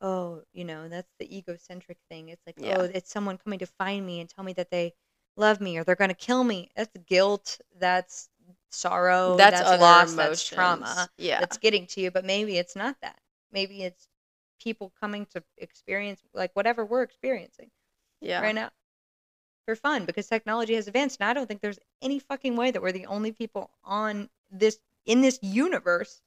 [SPEAKER 2] oh, you know, that's the egocentric thing. It's like,
[SPEAKER 1] Yeah.
[SPEAKER 2] oh, it's someone coming to find me and tell me that they love me or they're going to kill me. That's guilt. That's sorrow.
[SPEAKER 1] that's,
[SPEAKER 2] That's,
[SPEAKER 1] other
[SPEAKER 2] loss.
[SPEAKER 1] emotions.
[SPEAKER 2] That's trauma.
[SPEAKER 1] Yeah.
[SPEAKER 2] That's getting to you. But maybe it's not that. Maybe it's people coming to experience like whatever we're experiencing
[SPEAKER 1] yeah.
[SPEAKER 2] right now for fun because technology has advanced and i don't think there's any fucking way that we're the only people on this in this universe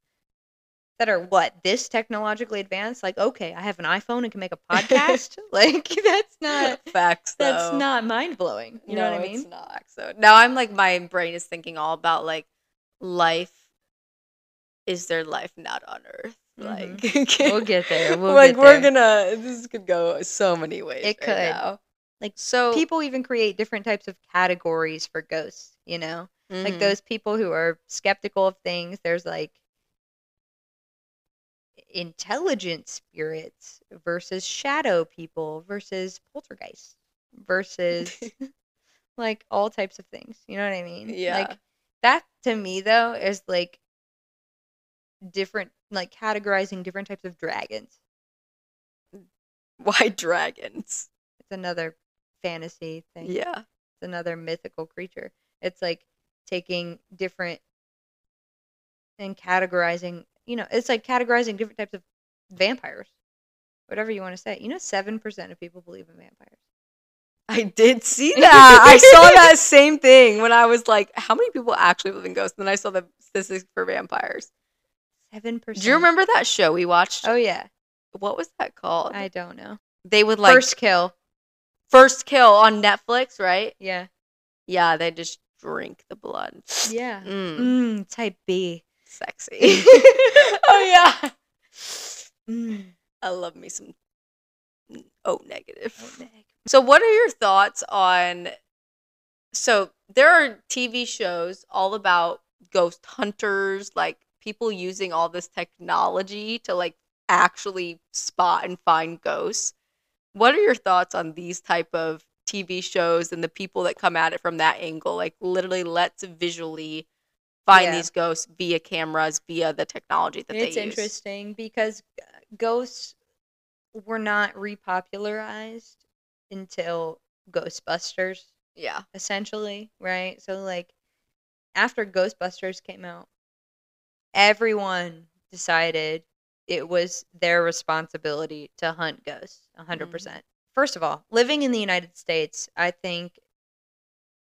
[SPEAKER 2] that are what this technologically advanced like okay i have an iphone and can make a podcast like that's not
[SPEAKER 1] Facts.
[SPEAKER 2] that's not mind-blowing you know what i mean
[SPEAKER 1] It's not. So now I'm like my brain is thinking all about like life. Is there life not on Earth? Like
[SPEAKER 2] we'll get there we'll
[SPEAKER 1] like
[SPEAKER 2] get
[SPEAKER 1] we're
[SPEAKER 2] there.
[SPEAKER 1] gonna. This could go so many ways.
[SPEAKER 2] It
[SPEAKER 1] right
[SPEAKER 2] could.
[SPEAKER 1] now.
[SPEAKER 2] Like,
[SPEAKER 1] so
[SPEAKER 2] people even create different types of categories for ghosts you know like
[SPEAKER 1] mhm.
[SPEAKER 2] those people who are skeptical of things there's like intelligent spirits versus shadow people versus poltergeists versus like all types of things you know what i mean
[SPEAKER 1] Yeah.
[SPEAKER 2] like that to me though is like different like categorizing different types of dragons
[SPEAKER 1] Why dragons?
[SPEAKER 2] it's another fantasy thing
[SPEAKER 1] Yeah.
[SPEAKER 2] it's another mythical creature. It's like taking different and categorizing, you know, it's like categorizing different types of vampires. Whatever you want to say. You know, 7% of people believe in vampires.
[SPEAKER 1] I did see that. I saw that same thing when I was like, how many people actually believe in ghosts? And then I saw the statistics for vampires.
[SPEAKER 2] 7%.
[SPEAKER 1] Do you remember that show we watched?
[SPEAKER 2] Oh, yeah.
[SPEAKER 1] What was that called?
[SPEAKER 2] I don't know.
[SPEAKER 1] they would like
[SPEAKER 2] First kill.
[SPEAKER 1] first kill on Netflix, right?
[SPEAKER 2] Yeah.
[SPEAKER 1] Yeah, they just drink the blood.
[SPEAKER 2] Yeah.
[SPEAKER 1] Mm,
[SPEAKER 2] Mm, type B.
[SPEAKER 1] sexy. oh yeah.
[SPEAKER 2] Mm.
[SPEAKER 1] I love me some O negative.
[SPEAKER 2] Oh, Meg.
[SPEAKER 1] So, what are your thoughts on? So, there are TV shows all about ghost hunters, like people using all this technology to like actually spot and find ghosts. What are your thoughts on these type of TV shows and the people that come at it from that angle? Like, literally, let's visually find
[SPEAKER 2] Yeah.
[SPEAKER 1] these ghosts via cameras, via the technology that
[SPEAKER 2] It's
[SPEAKER 1] they use.
[SPEAKER 2] It's interesting because uh, ghosts were not repopularized until Ghostbusters,
[SPEAKER 1] Yeah.
[SPEAKER 2] essentially, right? So, like, after Ghostbusters came out, everyone decided it was their responsibility to hunt ghosts 100%.
[SPEAKER 1] Mhm.
[SPEAKER 2] percent First of all, living in the United States, I think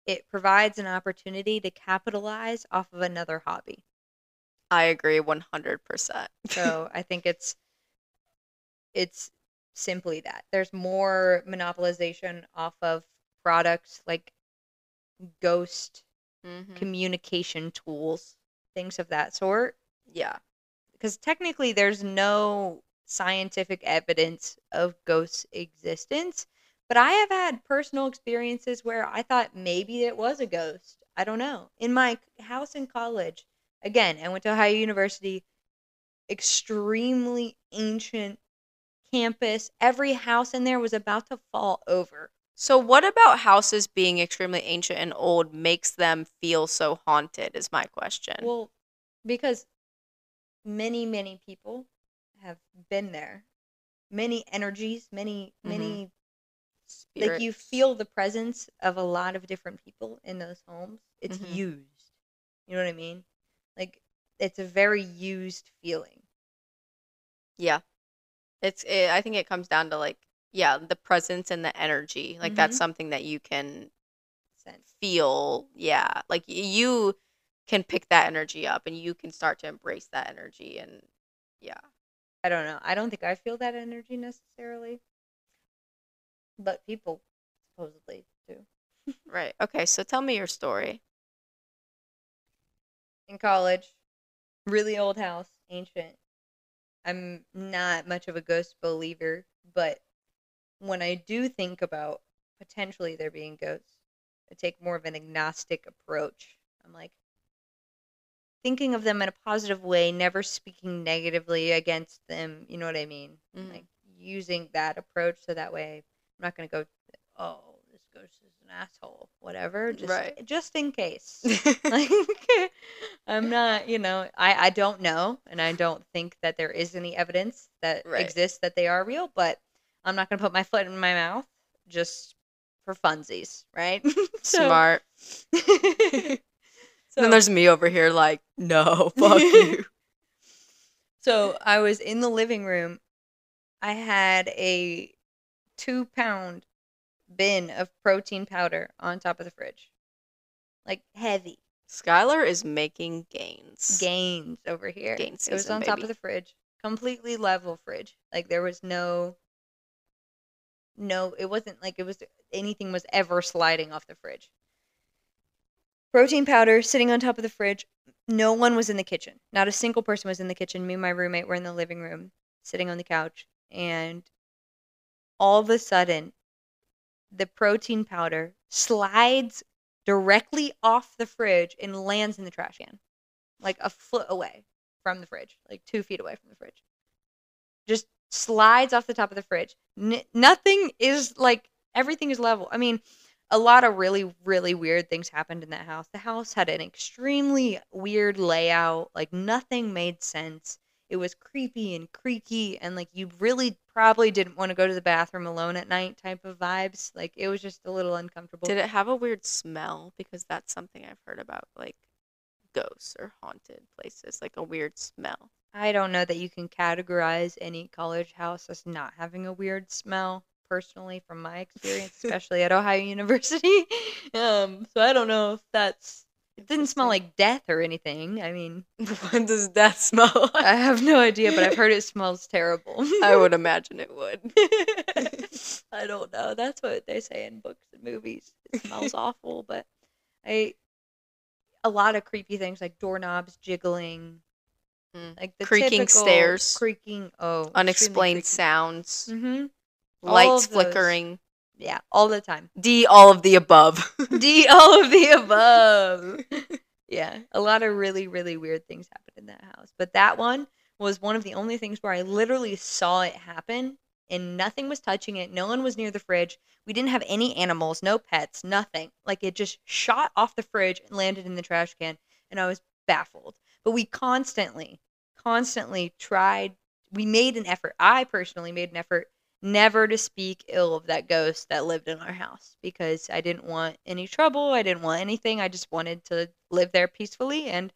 [SPEAKER 2] it provides an opportunity to capitalize off of another hobby.
[SPEAKER 1] I agree 100%.
[SPEAKER 2] So I think it's it's simply that. There's more monopolization off of products like ghost
[SPEAKER 1] Mhm.
[SPEAKER 2] communication tools, things of that sort.
[SPEAKER 1] Yeah.
[SPEAKER 2] Because technically there's no scientific evidence of ghosts' existence. But I have had personal experiences where I thought maybe it was a ghost. I don't know. In my house in college, again, I went to Ohio University, extremely ancient campus. Every house in there was about to fall over.
[SPEAKER 1] So, what about houses being extremely ancient and old makes them feel so haunted? Is my question.
[SPEAKER 2] Well, because many, many people have been there. Many energies, many,
[SPEAKER 1] Mhm.
[SPEAKER 2] many like you feel the presence of a lot of different people in those homes. It's
[SPEAKER 1] Mhm.
[SPEAKER 2] used. You know what I mean? Like it's a very used feeling.
[SPEAKER 1] Yeah, it's. It, I think it comes down to like, yeah, the presence and the energy. Like that's
[SPEAKER 2] Mhm.
[SPEAKER 1] something that you can
[SPEAKER 2] Sense.
[SPEAKER 1] feel. Yeah, like you can pick that energy up and you can start to embrace that energy. And yeah,
[SPEAKER 2] I don't know. I don't think I feel that energy necessarily. But people supposedly do.
[SPEAKER 1] right. Okay, so tell me your story.
[SPEAKER 2] in college, really old house, ancient. I'm not much of a ghost believer, but when I do think about potentially there being ghosts, I take more of an agnostic approach. I'm like thinking of them in a positive way, never speaking negatively against them. You know what I mean?
[SPEAKER 1] Mhm.
[SPEAKER 2] Like using that approach so that way I'm not going to go, oh, this ghost is an asshole, whatever. Just,
[SPEAKER 1] Right.
[SPEAKER 2] just in case like i'm not you know i i don't know and i don't think that there is any evidence that
[SPEAKER 1] Right.
[SPEAKER 2] exists that they are real but i'm not going to put my foot in my mouth just for funsies right So-
[SPEAKER 1] Smart.
[SPEAKER 2] so,
[SPEAKER 1] then there's me over here like, no, fuck you.
[SPEAKER 2] so i was in the living room i had a two pound bin of protein powder on top of the fridge like heavy
[SPEAKER 1] Skylar is making gains.
[SPEAKER 2] gains over here.
[SPEAKER 1] Gain
[SPEAKER 2] it was on top of the fridge, completely level fridge. Like there was no, no, it wasn't like it was anything was ever sliding off the fridge. Protein powder sitting on top of the fridge. No one was in the kitchen. Not a single person was in the kitchen. Me and my roommate were in the living room, sitting on the couch, and all of a sudden, the protein powder slides directly off the fridge and lands in the trash can, like a foot away from the fridge, like two feet away from the fridge. Just slides off the top of the fridge. N- nothing is like everything is level. I mean, a lot of really, really weird things happened in that house. The house had an extremely weird layout. Like nothing made sense. It was creepy and creaky, and like you really probably didn't want to go to the bathroom alone at night type of vibes. Like it was just a little uncomfortable.
[SPEAKER 1] Did it have a weird smell? Because that's something I've heard about, like ghosts or haunted places, like a weird smell.
[SPEAKER 2] I don't know that you can categorize any college house as not having a weird smell. Personally, from my experience, especially at Ohio University, um, so I don't know if that's It didn't smell like death or anything. I mean,
[SPEAKER 1] what does death smell like?
[SPEAKER 2] I have no idea, but I've heard it smells terrible.
[SPEAKER 1] I would imagine it would.
[SPEAKER 2] I don't know. That's what they say in books and movies. It smells awful, but I a lot of creepy things like doorknobs jiggling,
[SPEAKER 1] Mm.
[SPEAKER 2] like the
[SPEAKER 1] Creaking stairs.
[SPEAKER 2] creaking. Oh,
[SPEAKER 1] Unexplained sounds,
[SPEAKER 2] Mm-hmm.
[SPEAKER 1] Lights flickering.
[SPEAKER 2] Yeah, all the time.
[SPEAKER 1] D, all of the above.
[SPEAKER 2] D, all of the above. yeah, a lot of really, really weird things happened in that house. But that one was one of the only things where I literally saw it happen and nothing was touching it. No one was near the fridge. We didn't have any animals, no pets, nothing. Like it just shot off the fridge and landed in the trash can. And I was baffled. But we constantly, constantly tried, we made an effort. I personally made an effort never to speak ill of that ghost that lived in our house because I didn't want any trouble. I didn't want anything. I just wanted to live there peacefully. And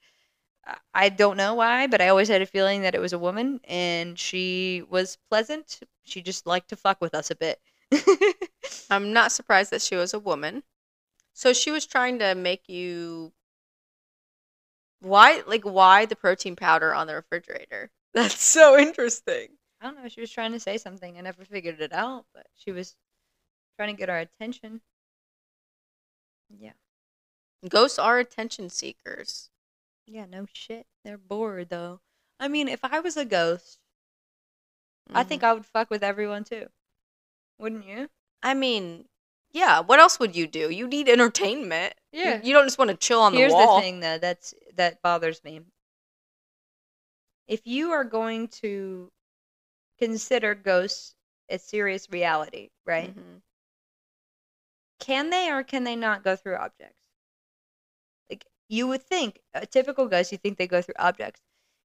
[SPEAKER 2] I- don't know why, but I always had a feeling that it was a woman and she was pleasant. She just liked to fuck with us a bit.
[SPEAKER 1] I'm not surprised that she was a woman. So she was trying to make you why like why the protein powder on the refrigerator? That's so interesting.
[SPEAKER 2] I don't know. She was trying to say something. I never figured it out, but she was trying to get our attention. Yeah.
[SPEAKER 1] Ghosts are attention seekers.
[SPEAKER 2] Yeah, no shit. They're bored, though. I mean, if I was a ghost, I think
[SPEAKER 1] Mhm.
[SPEAKER 2] I would fuck with everyone too. Wouldn't you?
[SPEAKER 1] I mean, yeah, what else would you do? You need entertainment.
[SPEAKER 2] Yeah.
[SPEAKER 1] You, don't just want to chill on
[SPEAKER 2] Here's
[SPEAKER 1] the wall.
[SPEAKER 2] Here's the thing, though, that's that bothers me. If you are going to consider ghosts a serious reality, right?
[SPEAKER 1] Mhm.
[SPEAKER 2] Can they or can they not go through objects? You would think a typical ghost, you think they go through objects.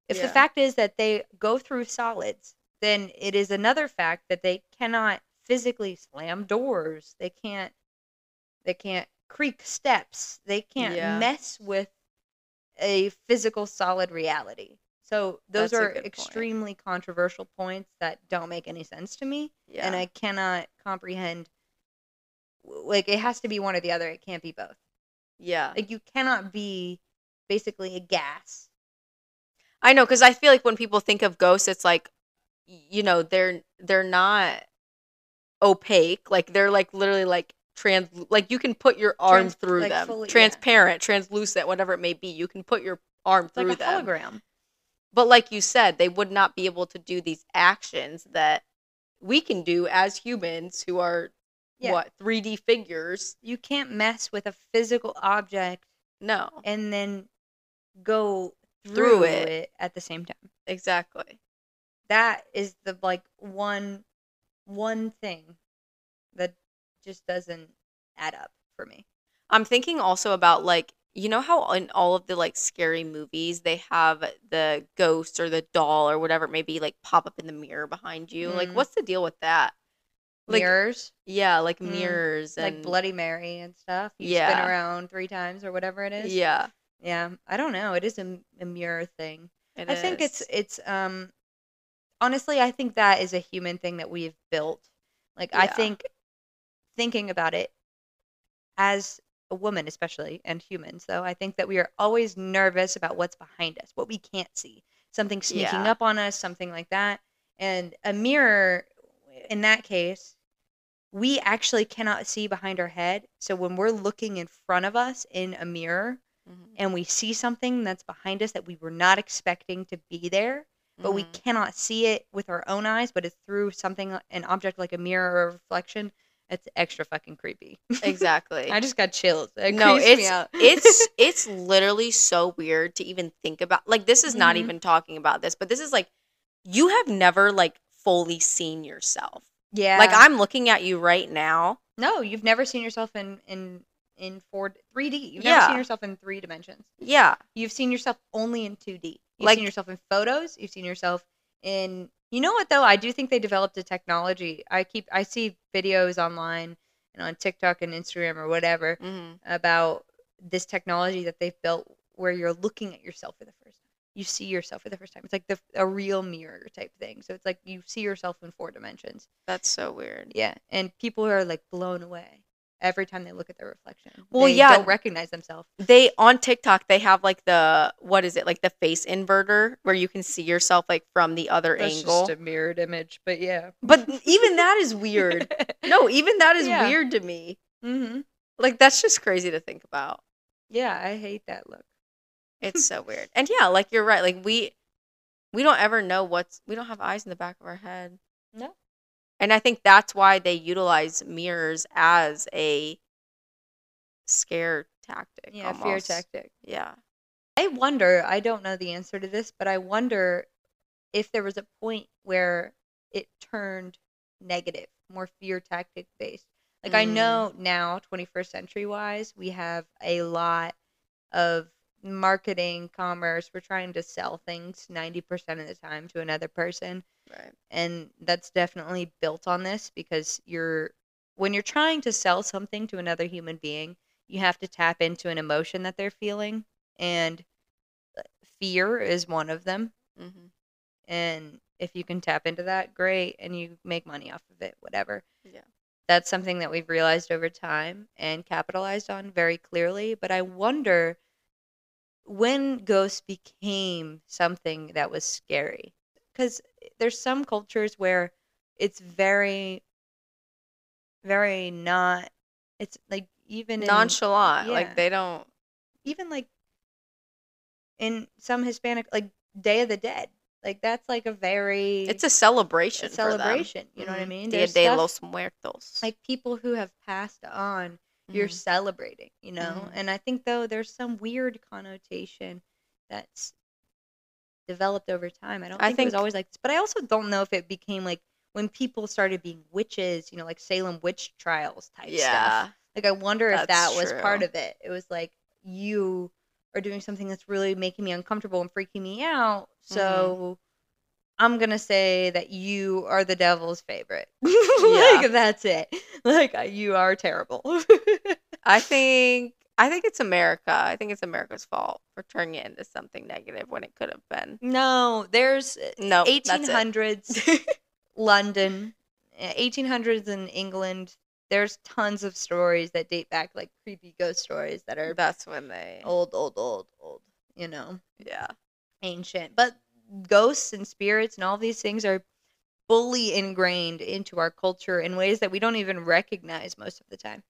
[SPEAKER 2] If the fact is that they go through solids, then it is another fact that they cannot physically slam doors. They can't they can't creak steps. They can't
[SPEAKER 1] Yeah.
[SPEAKER 2] mess with a physical solid reality. So those
[SPEAKER 1] That's
[SPEAKER 2] are
[SPEAKER 1] good point.
[SPEAKER 2] extremely controversial points that don't make any sense to me
[SPEAKER 1] Yeah.
[SPEAKER 2] and I cannot comprehend. Like it has to be one or the other. It can't be both.
[SPEAKER 1] Yeah.
[SPEAKER 2] Like you cannot be basically a gas.
[SPEAKER 1] I know cuz I feel like when people think of ghosts it's like you know, they're they're not opaque. Like they're like literally like trans like you can put your arm
[SPEAKER 2] Trans-
[SPEAKER 1] through
[SPEAKER 2] like,
[SPEAKER 1] them.
[SPEAKER 2] fully- yeah.
[SPEAKER 1] Transparent, translucent, whatever it may be. You can put your arm
[SPEAKER 2] It's
[SPEAKER 1] through
[SPEAKER 2] like a
[SPEAKER 1] them.
[SPEAKER 2] hologram.
[SPEAKER 1] But like you said, they would not be able to do these actions that we can do as humans who are
[SPEAKER 2] Yeah.
[SPEAKER 1] what 3D figures.
[SPEAKER 2] You can't mess with a physical object
[SPEAKER 1] No,
[SPEAKER 2] and then go through,
[SPEAKER 1] Through
[SPEAKER 2] it.
[SPEAKER 1] it.
[SPEAKER 2] at the same time.
[SPEAKER 1] exactly.
[SPEAKER 2] That is the like one one thing that just doesn't add up for me.
[SPEAKER 1] I'm thinking also about like you know how in all of the like scary movies they have the ghost or the doll or whatever it may be like pop up in the mirror behind you. Like
[SPEAKER 2] Mhm.
[SPEAKER 1] what's the deal with that? Like
[SPEAKER 2] Mirrors,
[SPEAKER 1] yeah, like
[SPEAKER 2] Mm,
[SPEAKER 1] mirrors and
[SPEAKER 2] like Bloody Mary and stuff. You spin
[SPEAKER 1] Yeah.
[SPEAKER 2] around three times or whatever it is.
[SPEAKER 1] Yeah,
[SPEAKER 2] Yeah, I don't know. It is a, a mirror thing.
[SPEAKER 1] it
[SPEAKER 2] I think it's it's um honestly I think that is a human thing that we've built. Like I think thinking about it as a woman especially and humans though, I think that we are always nervous about what's behind us, what we can't see. Something sneaking
[SPEAKER 1] Yeah.
[SPEAKER 2] up on us, something like that. And a mirror in that case we actually cannot see behind our head. So when we're looking in front of us in a mirror,
[SPEAKER 1] Mhm.
[SPEAKER 2] and we see something that's behind us that we were not expecting to be there, but we
[SPEAKER 1] Mhm.
[SPEAKER 2] cannot see it with our own eyes, but it's through something, uh, an object like a mirror or a reflection. It's extra fucking creepy.
[SPEAKER 1] exactly.
[SPEAKER 2] I just got chills. It
[SPEAKER 1] no, it's it's it's literally so weird to even think about. Like this is not
[SPEAKER 2] Mhm.
[SPEAKER 1] even talking about this, but this is like you have never like fully seen yourself.
[SPEAKER 2] yeah.
[SPEAKER 1] Like I'm looking at you right now.
[SPEAKER 2] no, you've never seen yourself in in in four three D. You've never seen yourself in three dimensions.
[SPEAKER 1] Yeah.
[SPEAKER 2] You've seen yourself only in two D. You've
[SPEAKER 1] Like-
[SPEAKER 2] seen yourself in photos. You've seen yourself in. You know what though? I do think they developed a technology. I keep I see videos online and on TikTok and Instagram or whatever
[SPEAKER 1] hmm
[SPEAKER 2] about this technology that they've built where you're looking at yourself for the first time. You see yourself for the first time. It's like the a real mirror type thing. So it's like you see yourself in four dimensions.
[SPEAKER 1] That's so weird.
[SPEAKER 2] Yeah, and people are like blown away. every time they look at their reflection.
[SPEAKER 1] Well,
[SPEAKER 2] They
[SPEAKER 1] yeah.
[SPEAKER 2] don't recognize themselves.
[SPEAKER 1] They on TikTok they have like the what is it like the face inverter where you can see yourself like from the other angle.
[SPEAKER 2] Just a mirrored image, but yeah.
[SPEAKER 1] but even that is weird. No, even that is
[SPEAKER 2] Yeah.
[SPEAKER 1] weird to me.
[SPEAKER 2] hmm
[SPEAKER 1] Like that's just crazy to think about.
[SPEAKER 2] Yeah, I hate that look.
[SPEAKER 1] It's so weird. And yeah, like you're right. Like we we don't ever know what's we don't have eyes in the back of our head.
[SPEAKER 2] No.
[SPEAKER 1] And I think that's why they utilize mirrors as a scare tactic.
[SPEAKER 2] Yeah, fear tactic.
[SPEAKER 1] Yeah.
[SPEAKER 2] I wonder, I don't know the answer to this, but I wonder if there was a point where it turned negative, more fear tactic based. Like I
[SPEAKER 1] Mm.
[SPEAKER 2] know now, 21st century wise, we have a lot of marketing, commerce. We're trying to sell things 90% of the time to another person.
[SPEAKER 1] Right.
[SPEAKER 2] And that's definitely built on this because you're when you're trying to sell something to another human being, you have to tap into an emotion that they're feeling and uh, fear is one of them
[SPEAKER 1] hmm
[SPEAKER 2] and if you can tap into that great and you make money off of it whatever
[SPEAKER 1] Yeah.
[SPEAKER 2] that's something that we've realized over time and capitalized on very clearly but i wonder when ghosts became something that was scary because there's some cultures where it's very very not it's like even in,
[SPEAKER 1] Nonchalant.
[SPEAKER 2] yeah.
[SPEAKER 1] Like they don't
[SPEAKER 2] even like in some hispanic like day of the dead like that's like a very
[SPEAKER 1] it's a celebration.
[SPEAKER 2] a celebration you know what i
[SPEAKER 1] Mhm.
[SPEAKER 2] mean
[SPEAKER 1] Dia
[SPEAKER 2] There's
[SPEAKER 1] de
[SPEAKER 2] stuff-
[SPEAKER 1] los Muertos.
[SPEAKER 2] like people who have passed on you're
[SPEAKER 1] Mhm.
[SPEAKER 2] celebrating you know
[SPEAKER 1] Mhm.
[SPEAKER 2] and i think though there's some weird connotation that's developed over time i don't
[SPEAKER 1] I
[SPEAKER 2] think, it was always like this but i also don't know if it became like when people started being witches you know like salem witch trials type stuff
[SPEAKER 1] yeah.
[SPEAKER 2] like I wonder if
[SPEAKER 1] That's
[SPEAKER 2] that was part of it. It was like you are doing something that's really making me uncomfortable and freaking me out.
[SPEAKER 1] Mm-hmm.
[SPEAKER 2] So I'm gonna say that you are the devil's favorite.
[SPEAKER 1] Yeah.
[SPEAKER 2] like that's it. Like uh, you are terrible.
[SPEAKER 1] I think I think it's America. I think it's America's fault for turning it into something negative when it could have been.
[SPEAKER 2] no, there's
[SPEAKER 1] No, that's it.
[SPEAKER 2] 1800s London, uh, 1800s in England. There's tons of stories that date back, like creepy ghost stories that are
[SPEAKER 1] That's when they.
[SPEAKER 2] old, old, old, old. You know.
[SPEAKER 1] Yeah.
[SPEAKER 2] ancient. But ghosts and spirits and all these things are fully ingrained into our culture in ways that we don't even recognize most of the time.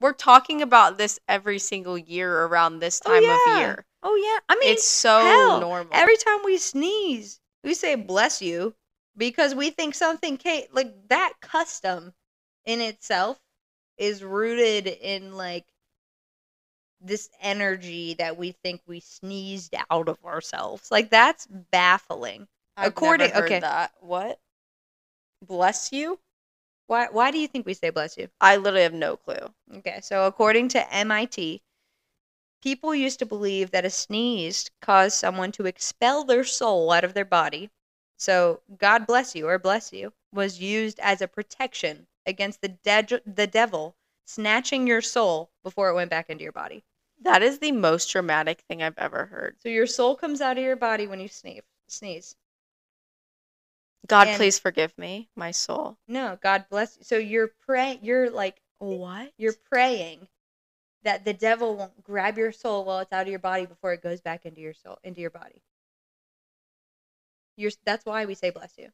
[SPEAKER 1] We're talking about this every single year around this oh, time
[SPEAKER 2] Oh, yeah.
[SPEAKER 1] of year.
[SPEAKER 2] Oh yeah, I mean,
[SPEAKER 1] it's so
[SPEAKER 2] hell,
[SPEAKER 1] normal.
[SPEAKER 2] every time we sneeze, we say "bless you" because we think something came. Like that custom in itself is rooted in like this energy that we think we sneezed out of ourselves. Like that's baffling.
[SPEAKER 1] I've
[SPEAKER 2] according- okay.
[SPEAKER 1] that. What? Bless you?
[SPEAKER 2] Why? Why do you think we say "bless you"?
[SPEAKER 1] I literally have no clue.
[SPEAKER 2] Okay, so according to MIT, people used to believe that a sneeze caused someone to expel their soul out of their body. So, God bless you or bless you was used as a protection against the de- the devil snatching your soul before it went back into your body.
[SPEAKER 1] That is the most dramatic thing I've ever heard.
[SPEAKER 2] So your soul comes out of your body when you sneeze. Sneeze.
[SPEAKER 1] God,
[SPEAKER 2] And-
[SPEAKER 1] please forgive me, my soul.
[SPEAKER 2] No, God bless you. So you're praying you're like
[SPEAKER 1] What?
[SPEAKER 2] you're praying that the devil won't grab your soul while it's out of your body before it goes back into your soul into your body. You're, that's why we say bless you.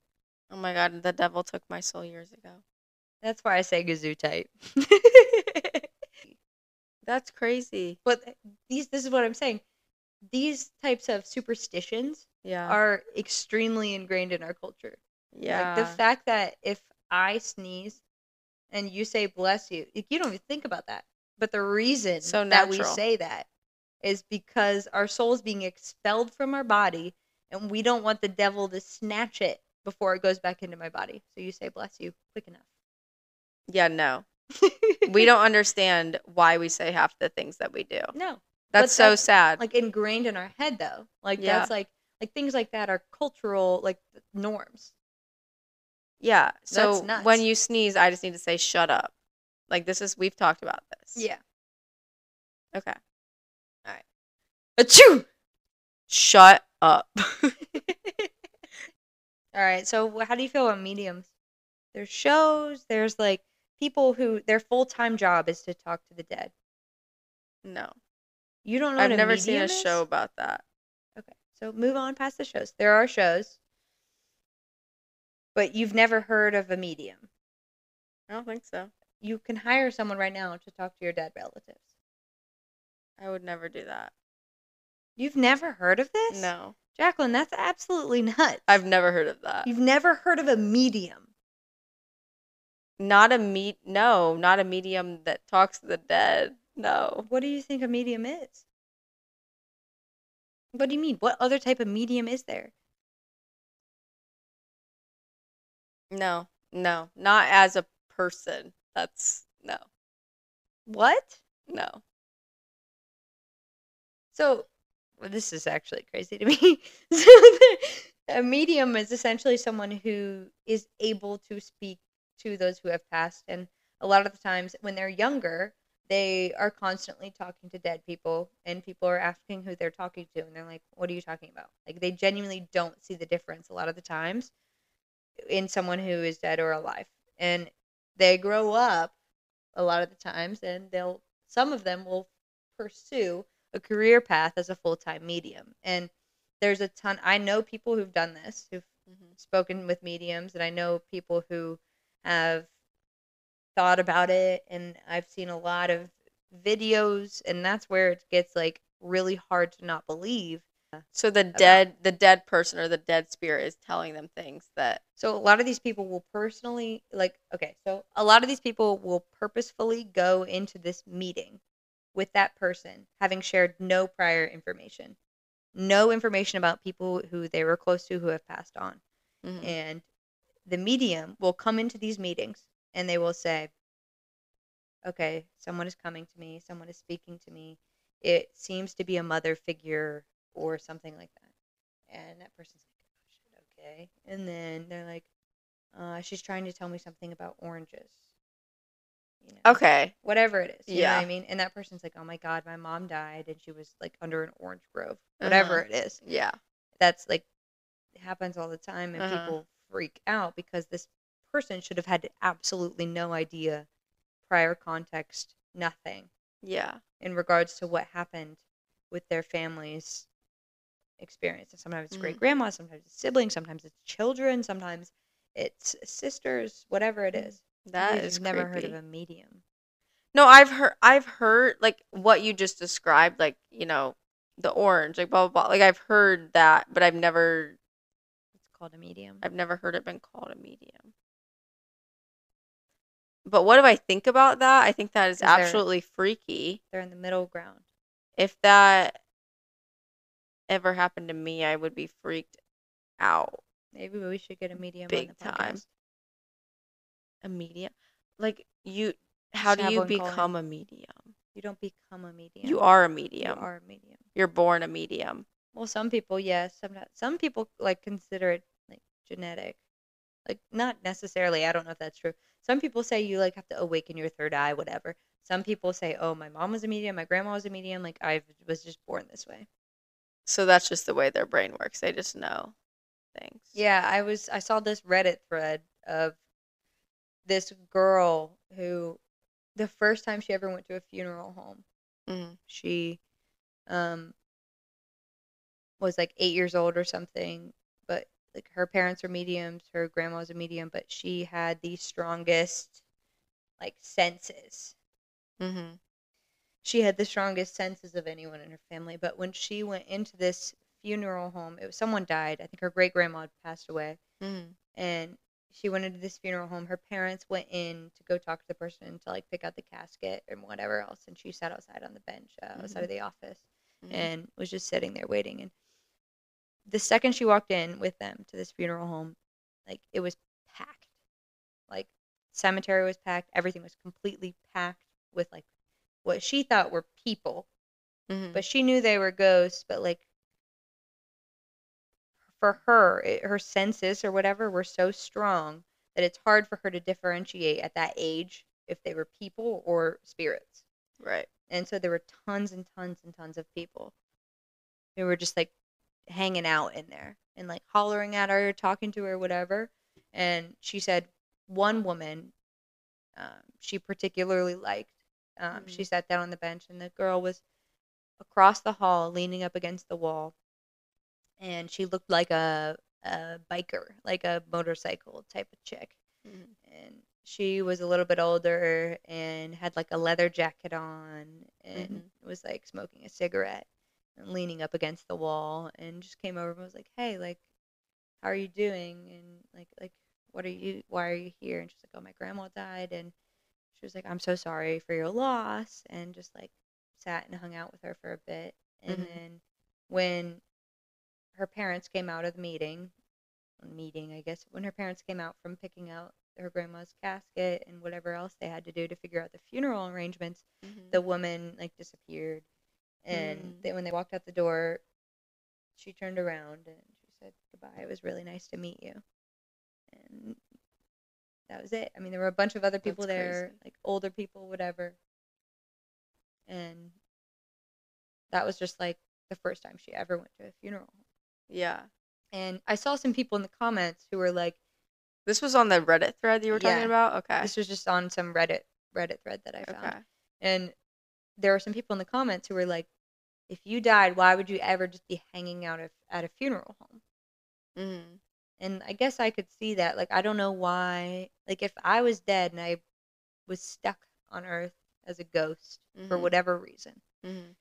[SPEAKER 1] Oh my god, the devil took my soul years ago.
[SPEAKER 2] That's why I say gesundheit.
[SPEAKER 1] That's crazy.
[SPEAKER 2] but eh, these this is what I'm saying. These types of superstitions
[SPEAKER 1] Yeah.
[SPEAKER 2] are extremely ingrained in our culture.
[SPEAKER 1] yeah.
[SPEAKER 2] Like the fact that if I sneeze and you say bless you, like, you don't even think about that. But the reason
[SPEAKER 1] So
[SPEAKER 2] that we say that is because our soul is being expelled from our body and we don't want the devil to snatch it before it goes back into my body. So you say bless you quick enough.
[SPEAKER 1] yeah, no. We don't understand why we say half the things that we do.
[SPEAKER 2] No.
[SPEAKER 1] That's so sad.
[SPEAKER 2] Like ingrained in our head though. Like
[SPEAKER 1] Yeah.
[SPEAKER 2] that's like like things like that are cultural like norms.
[SPEAKER 1] yeah. So when you sneeze, I just need to say shut up. Like this is we've talked about this.
[SPEAKER 2] Yeah.
[SPEAKER 1] Okay. All right.
[SPEAKER 2] Achoo!
[SPEAKER 1] Shut up.
[SPEAKER 2] All right. So, how do you feel about mediums? There's shows. There's like people who their full time job is to talk to the dead.
[SPEAKER 1] No.
[SPEAKER 2] You don't know.
[SPEAKER 1] I've never seen a
[SPEAKER 2] is?
[SPEAKER 1] show about that.
[SPEAKER 2] Okay, so move on past the shows. There are shows, but you've never heard of a medium.
[SPEAKER 1] I don't think so.
[SPEAKER 2] You can hire someone right now to talk to your dead relatives.
[SPEAKER 1] I would never do that.
[SPEAKER 2] You've never heard of this?
[SPEAKER 1] No.
[SPEAKER 2] Jacqueline, that's absolutely nuts.
[SPEAKER 1] I've never heard of that.
[SPEAKER 2] You've never heard of a medium.
[SPEAKER 1] Not a meet no, not a medium that talks to the dead. No.
[SPEAKER 2] What do you think a medium is? What do you mean? What other type of medium is there?
[SPEAKER 1] No. No. Not as a person. That's no.
[SPEAKER 2] What?
[SPEAKER 1] No.
[SPEAKER 2] So, well, this is actually crazy to me. so, a medium is essentially someone who is able to speak to those who have passed. And a lot of the times when they're younger, they are constantly talking to dead people, and people are asking who they're talking to. And they're like, What are you talking about? Like, they genuinely don't see the difference a lot of the times in someone who is dead or alive. And they grow up a lot of the times, and they'll, some of them will pursue a career path as a full-time medium and there's a ton i know people who've done this who've
[SPEAKER 1] Mm-hmm.
[SPEAKER 2] spoken with mediums and i know people who have thought about it and i've seen a lot of videos and that's where it gets like really hard to not believe
[SPEAKER 1] So the dead the dead person or the dead spirit is telling them things that
[SPEAKER 2] so a lot of these people will personally like okay so a lot of these people will purposefully go into this meeting with that person having shared no prior information no information about people who they were close to who have passed on
[SPEAKER 1] Mhm.
[SPEAKER 2] and the medium will come into these meetings and they will say okay someone is coming to me someone is speaking to me it seems to be a mother figure or something like that and that person's like oh shit okay and then they're like uh, she's trying to tell me something about oranges you know
[SPEAKER 1] Okay.
[SPEAKER 2] whatever it is you know
[SPEAKER 1] Yeah.
[SPEAKER 2] what i mean and that person's like oh my god my mom died and she was like under an orange grove whatever
[SPEAKER 1] Uh-huh.
[SPEAKER 2] it is
[SPEAKER 1] Yeah.
[SPEAKER 2] that's like happens all the time and
[SPEAKER 1] Uh-huh.
[SPEAKER 2] people freak out because this person should have had absolutely no idea prior context nothing
[SPEAKER 1] Yeah.
[SPEAKER 2] in regards to what happened with their family's experience and sometimes it's
[SPEAKER 1] Mhm.
[SPEAKER 2] great grandma sometimes it's siblings sometimes it's children sometimes it's sisters whatever it is
[SPEAKER 1] That
[SPEAKER 2] You've
[SPEAKER 1] is
[SPEAKER 2] never heard of a medium
[SPEAKER 1] No, I've heard I've heard like what you just described, like, you know, the orange, like blah blah blah. Like I've heard that, but I've never
[SPEAKER 2] called a medium
[SPEAKER 1] I've never heard it been called a medium. But what do I think about that? I think that is absolutely freaky.
[SPEAKER 2] they're in the middle ground
[SPEAKER 1] If that ever happened to me, I would be freaked out.
[SPEAKER 2] maybe we should get a medium
[SPEAKER 1] Big
[SPEAKER 2] on the
[SPEAKER 1] time. A medium? Like you how
[SPEAKER 2] Just
[SPEAKER 1] do you become a medium?
[SPEAKER 2] you don't become a medium
[SPEAKER 1] You are a medium.
[SPEAKER 2] you are a medium
[SPEAKER 1] You're born a medium.
[SPEAKER 2] Well, some people, yes. Sometimes some people like consider it genetic. Like not necessarily. I don't know if that's true. Some people say you like have to awaken your third eye, whatever. Some people say, "Oh, my mom was a medium, my grandma was a medium. Like I was just born this way."
[SPEAKER 1] So that's just the way their brain works. They just know things.
[SPEAKER 2] Yeah, I was. I saw this Reddit thread of this girl who, the first time she ever went to a funeral home,
[SPEAKER 1] Mhm.
[SPEAKER 2] she um was like eight years old or something like her parents were mediums her grandma was a medium but she had the strongest like senses
[SPEAKER 1] Mhm.
[SPEAKER 2] she had the strongest senses of anyone in her family but when she went into this funeral home it was someone died i think her great grandma had passed away
[SPEAKER 1] Mhm.
[SPEAKER 2] and she went into this funeral home her parents went in to go talk to the person to like pick out the casket and whatever else and she sat outside on the bench uh, outside of the office
[SPEAKER 1] Mhm.
[SPEAKER 2] and was just sitting there waiting. And the second she walked in with them to this funeral home, like it was packed. Like cemetery was packed. Everything was completely packed with like what she thought were people,
[SPEAKER 1] Mhm.
[SPEAKER 2] but she knew they were ghosts. But like for her, it, her senses or whatever were so strong that it's hard for her to differentiate at that age if they were people or spirits.
[SPEAKER 1] right.
[SPEAKER 2] And so there were tons and tons and tons of people who were just like hanging out in there and like hollering at her, talking to her, whatever. And she said one woman, um, she particularly liked. Um, She
[SPEAKER 1] Mhm.
[SPEAKER 2] sat down on the bench, and the girl was across the hall, leaning up against the wall, and she looked like a a biker, like a motorcycle type of chick.
[SPEAKER 1] Mhm.
[SPEAKER 2] And she was a little bit older and had like a leather jacket on, and
[SPEAKER 1] Mhm.
[SPEAKER 2] was like smoking a cigarette leaning up against the wall, and just came over and was like, "Hey, like, how are you doing?" And like, like, what are you? Why are you here? And she's like, "Oh, my grandma died," and she was like, "I'm so sorry for your loss," and just like sat and hung out with her for a bit. And
[SPEAKER 1] Mhm.
[SPEAKER 2] then when her parents came out of the meeting, meeting, I guess, when her parents came out from picking out her grandma's casket and whatever else they had to do to figure out the funeral arrangements,
[SPEAKER 1] Mhm.
[SPEAKER 2] the woman like disappeared. And
[SPEAKER 1] Mm.
[SPEAKER 2] they, when they walked out the door, she turned around and she said goodbye. It was really nice to meet you. And that was it. I mean, there were a bunch of other people
[SPEAKER 1] That's
[SPEAKER 2] there,
[SPEAKER 1] crazy.
[SPEAKER 2] like older people, whatever. And that was just like the first time she ever went to a funeral.
[SPEAKER 1] Yeah.
[SPEAKER 2] And I saw some people in the comments who were like,
[SPEAKER 1] This was on the Reddit thread you were talking
[SPEAKER 2] Yeah.
[SPEAKER 1] about? Okay.
[SPEAKER 2] this was just on some Reddit Reddit thread that I found.
[SPEAKER 1] Okay.
[SPEAKER 2] And there were some people in the comments who were like, if you died, why would you ever just be hanging out at, at a funeral home?
[SPEAKER 1] Mhm.
[SPEAKER 2] And I guess I could see that. Like, I don't know why. Like, if I was dead and I was stuck on Earth as a ghost for
[SPEAKER 1] Mhm.
[SPEAKER 2] whatever reason,
[SPEAKER 1] Mhm.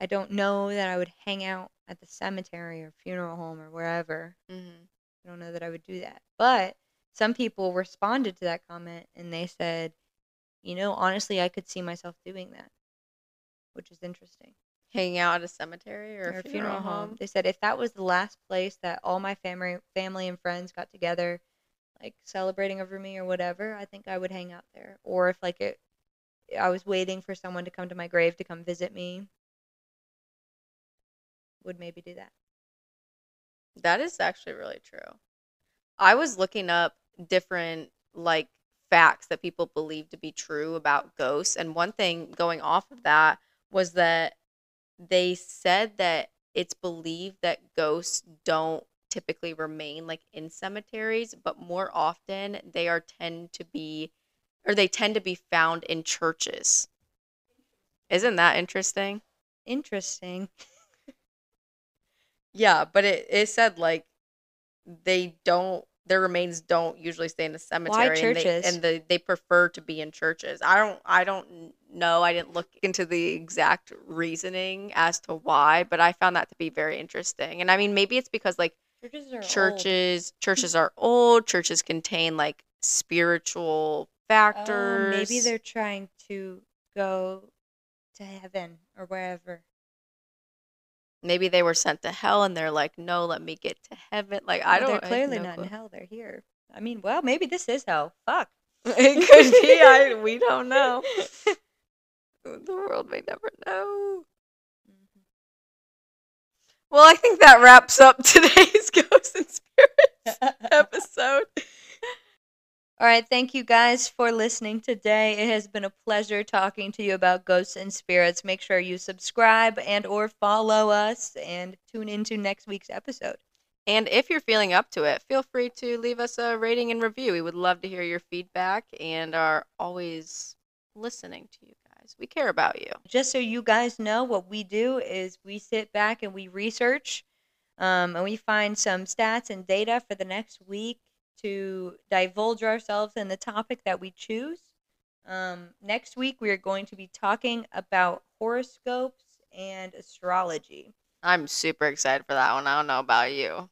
[SPEAKER 2] I don't know that I would hang out at the cemetery or funeral home or wherever.
[SPEAKER 1] Mhm.
[SPEAKER 2] I don't know that I would do that. But some people responded to that comment and they said, you know, honestly, I could see myself doing that, which is interesting.
[SPEAKER 1] Hanging out at a cemetery or,
[SPEAKER 2] Or
[SPEAKER 1] a funeral, home.
[SPEAKER 2] They said if that was the last place that all my family, family and friends got together, like celebrating over me or whatever, I think I would hang out there. Or if like it, I was waiting for someone to come to my grave to come visit me, would maybe do that.
[SPEAKER 1] That is actually really true. I was looking up different like facts that people believe to be true about ghosts and one thing going off of that was that they said that it's believed that ghosts don't typically remain like in cemeteries but more often they are tend to be or they tend to be found in churches. Isn't that interesting?
[SPEAKER 2] Interesting.
[SPEAKER 1] Yeah, but it, it said like they don't their remains don't usually stay in the cemetery and
[SPEAKER 2] churches?
[SPEAKER 1] they, and the, they prefer to be in churches. I don't I don't know. I didn't look into the exact reasoning as to why, but I found that to be very interesting. And I mean maybe it's because like
[SPEAKER 2] Churches are old.
[SPEAKER 1] churches churches are old, churches contain like spiritual
[SPEAKER 2] Oh,
[SPEAKER 1] factors.
[SPEAKER 2] maybe they're trying to go to heaven or wherever.
[SPEAKER 1] Maybe they were sent to hell and they're like, "No, let me get to heaven." Like I
[SPEAKER 2] Well,
[SPEAKER 1] don't know. They're
[SPEAKER 2] clearly
[SPEAKER 1] no
[SPEAKER 2] not in hell. They're here. I mean, well, maybe this is hell. Fuck.
[SPEAKER 1] It could be. I we don't know. The world may never know.
[SPEAKER 2] Mhm.
[SPEAKER 1] Well, I think that wraps up today's Ghosts and Spirits episode.
[SPEAKER 2] All right, thank you guys for listening today. It has been a pleasure talking to you about ghosts and spirits. Make sure you subscribe and or follow us and tune into next week's episode.
[SPEAKER 1] And if you're feeling up to it, feel free to leave us a rating and review. We would love to hear your feedback and are always listening to you guys. We care about you.
[SPEAKER 2] Just so you guys know, what we do is we sit back and we research um, and we find some stats and data for the next week to divulge ourselves in the topic that we choose. Um, next week, we are going to be talking about horoscopes and astrology.
[SPEAKER 1] I'm super excited for that one. I don't know about you.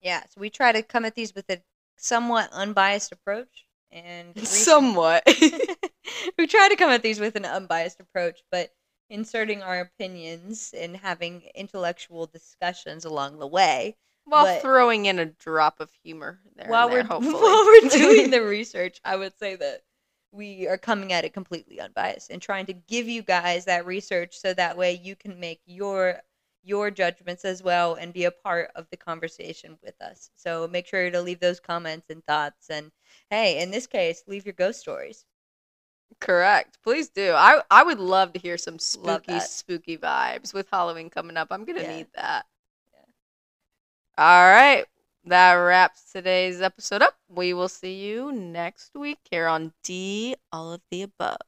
[SPEAKER 2] Yeah, so we try to come at these with a somewhat unbiased approach and
[SPEAKER 1] Somewhat.
[SPEAKER 2] we try to come at these with an unbiased approach, but inserting our opinions and having intellectual discussions along the way
[SPEAKER 1] While
[SPEAKER 2] But-
[SPEAKER 1] throwing in a drop of humor there.
[SPEAKER 2] while
[SPEAKER 1] there,
[SPEAKER 2] we're
[SPEAKER 1] hopefully.
[SPEAKER 2] while we're doing the research. I would say that we are coming at it completely unbiased and trying to give you guys that research so that way you can make your your judgments as well and be a part of the conversation with us. So make sure to leave those comments and thoughts and hey, in this case, leave your ghost stories.
[SPEAKER 1] Correct. Please do. I I would love to hear some spooky spooky vibes with Halloween coming up. I'm gonna
[SPEAKER 2] Yeah.
[SPEAKER 1] need that. All right. that wraps today's episode up. We will see you next week here on D All of the Above.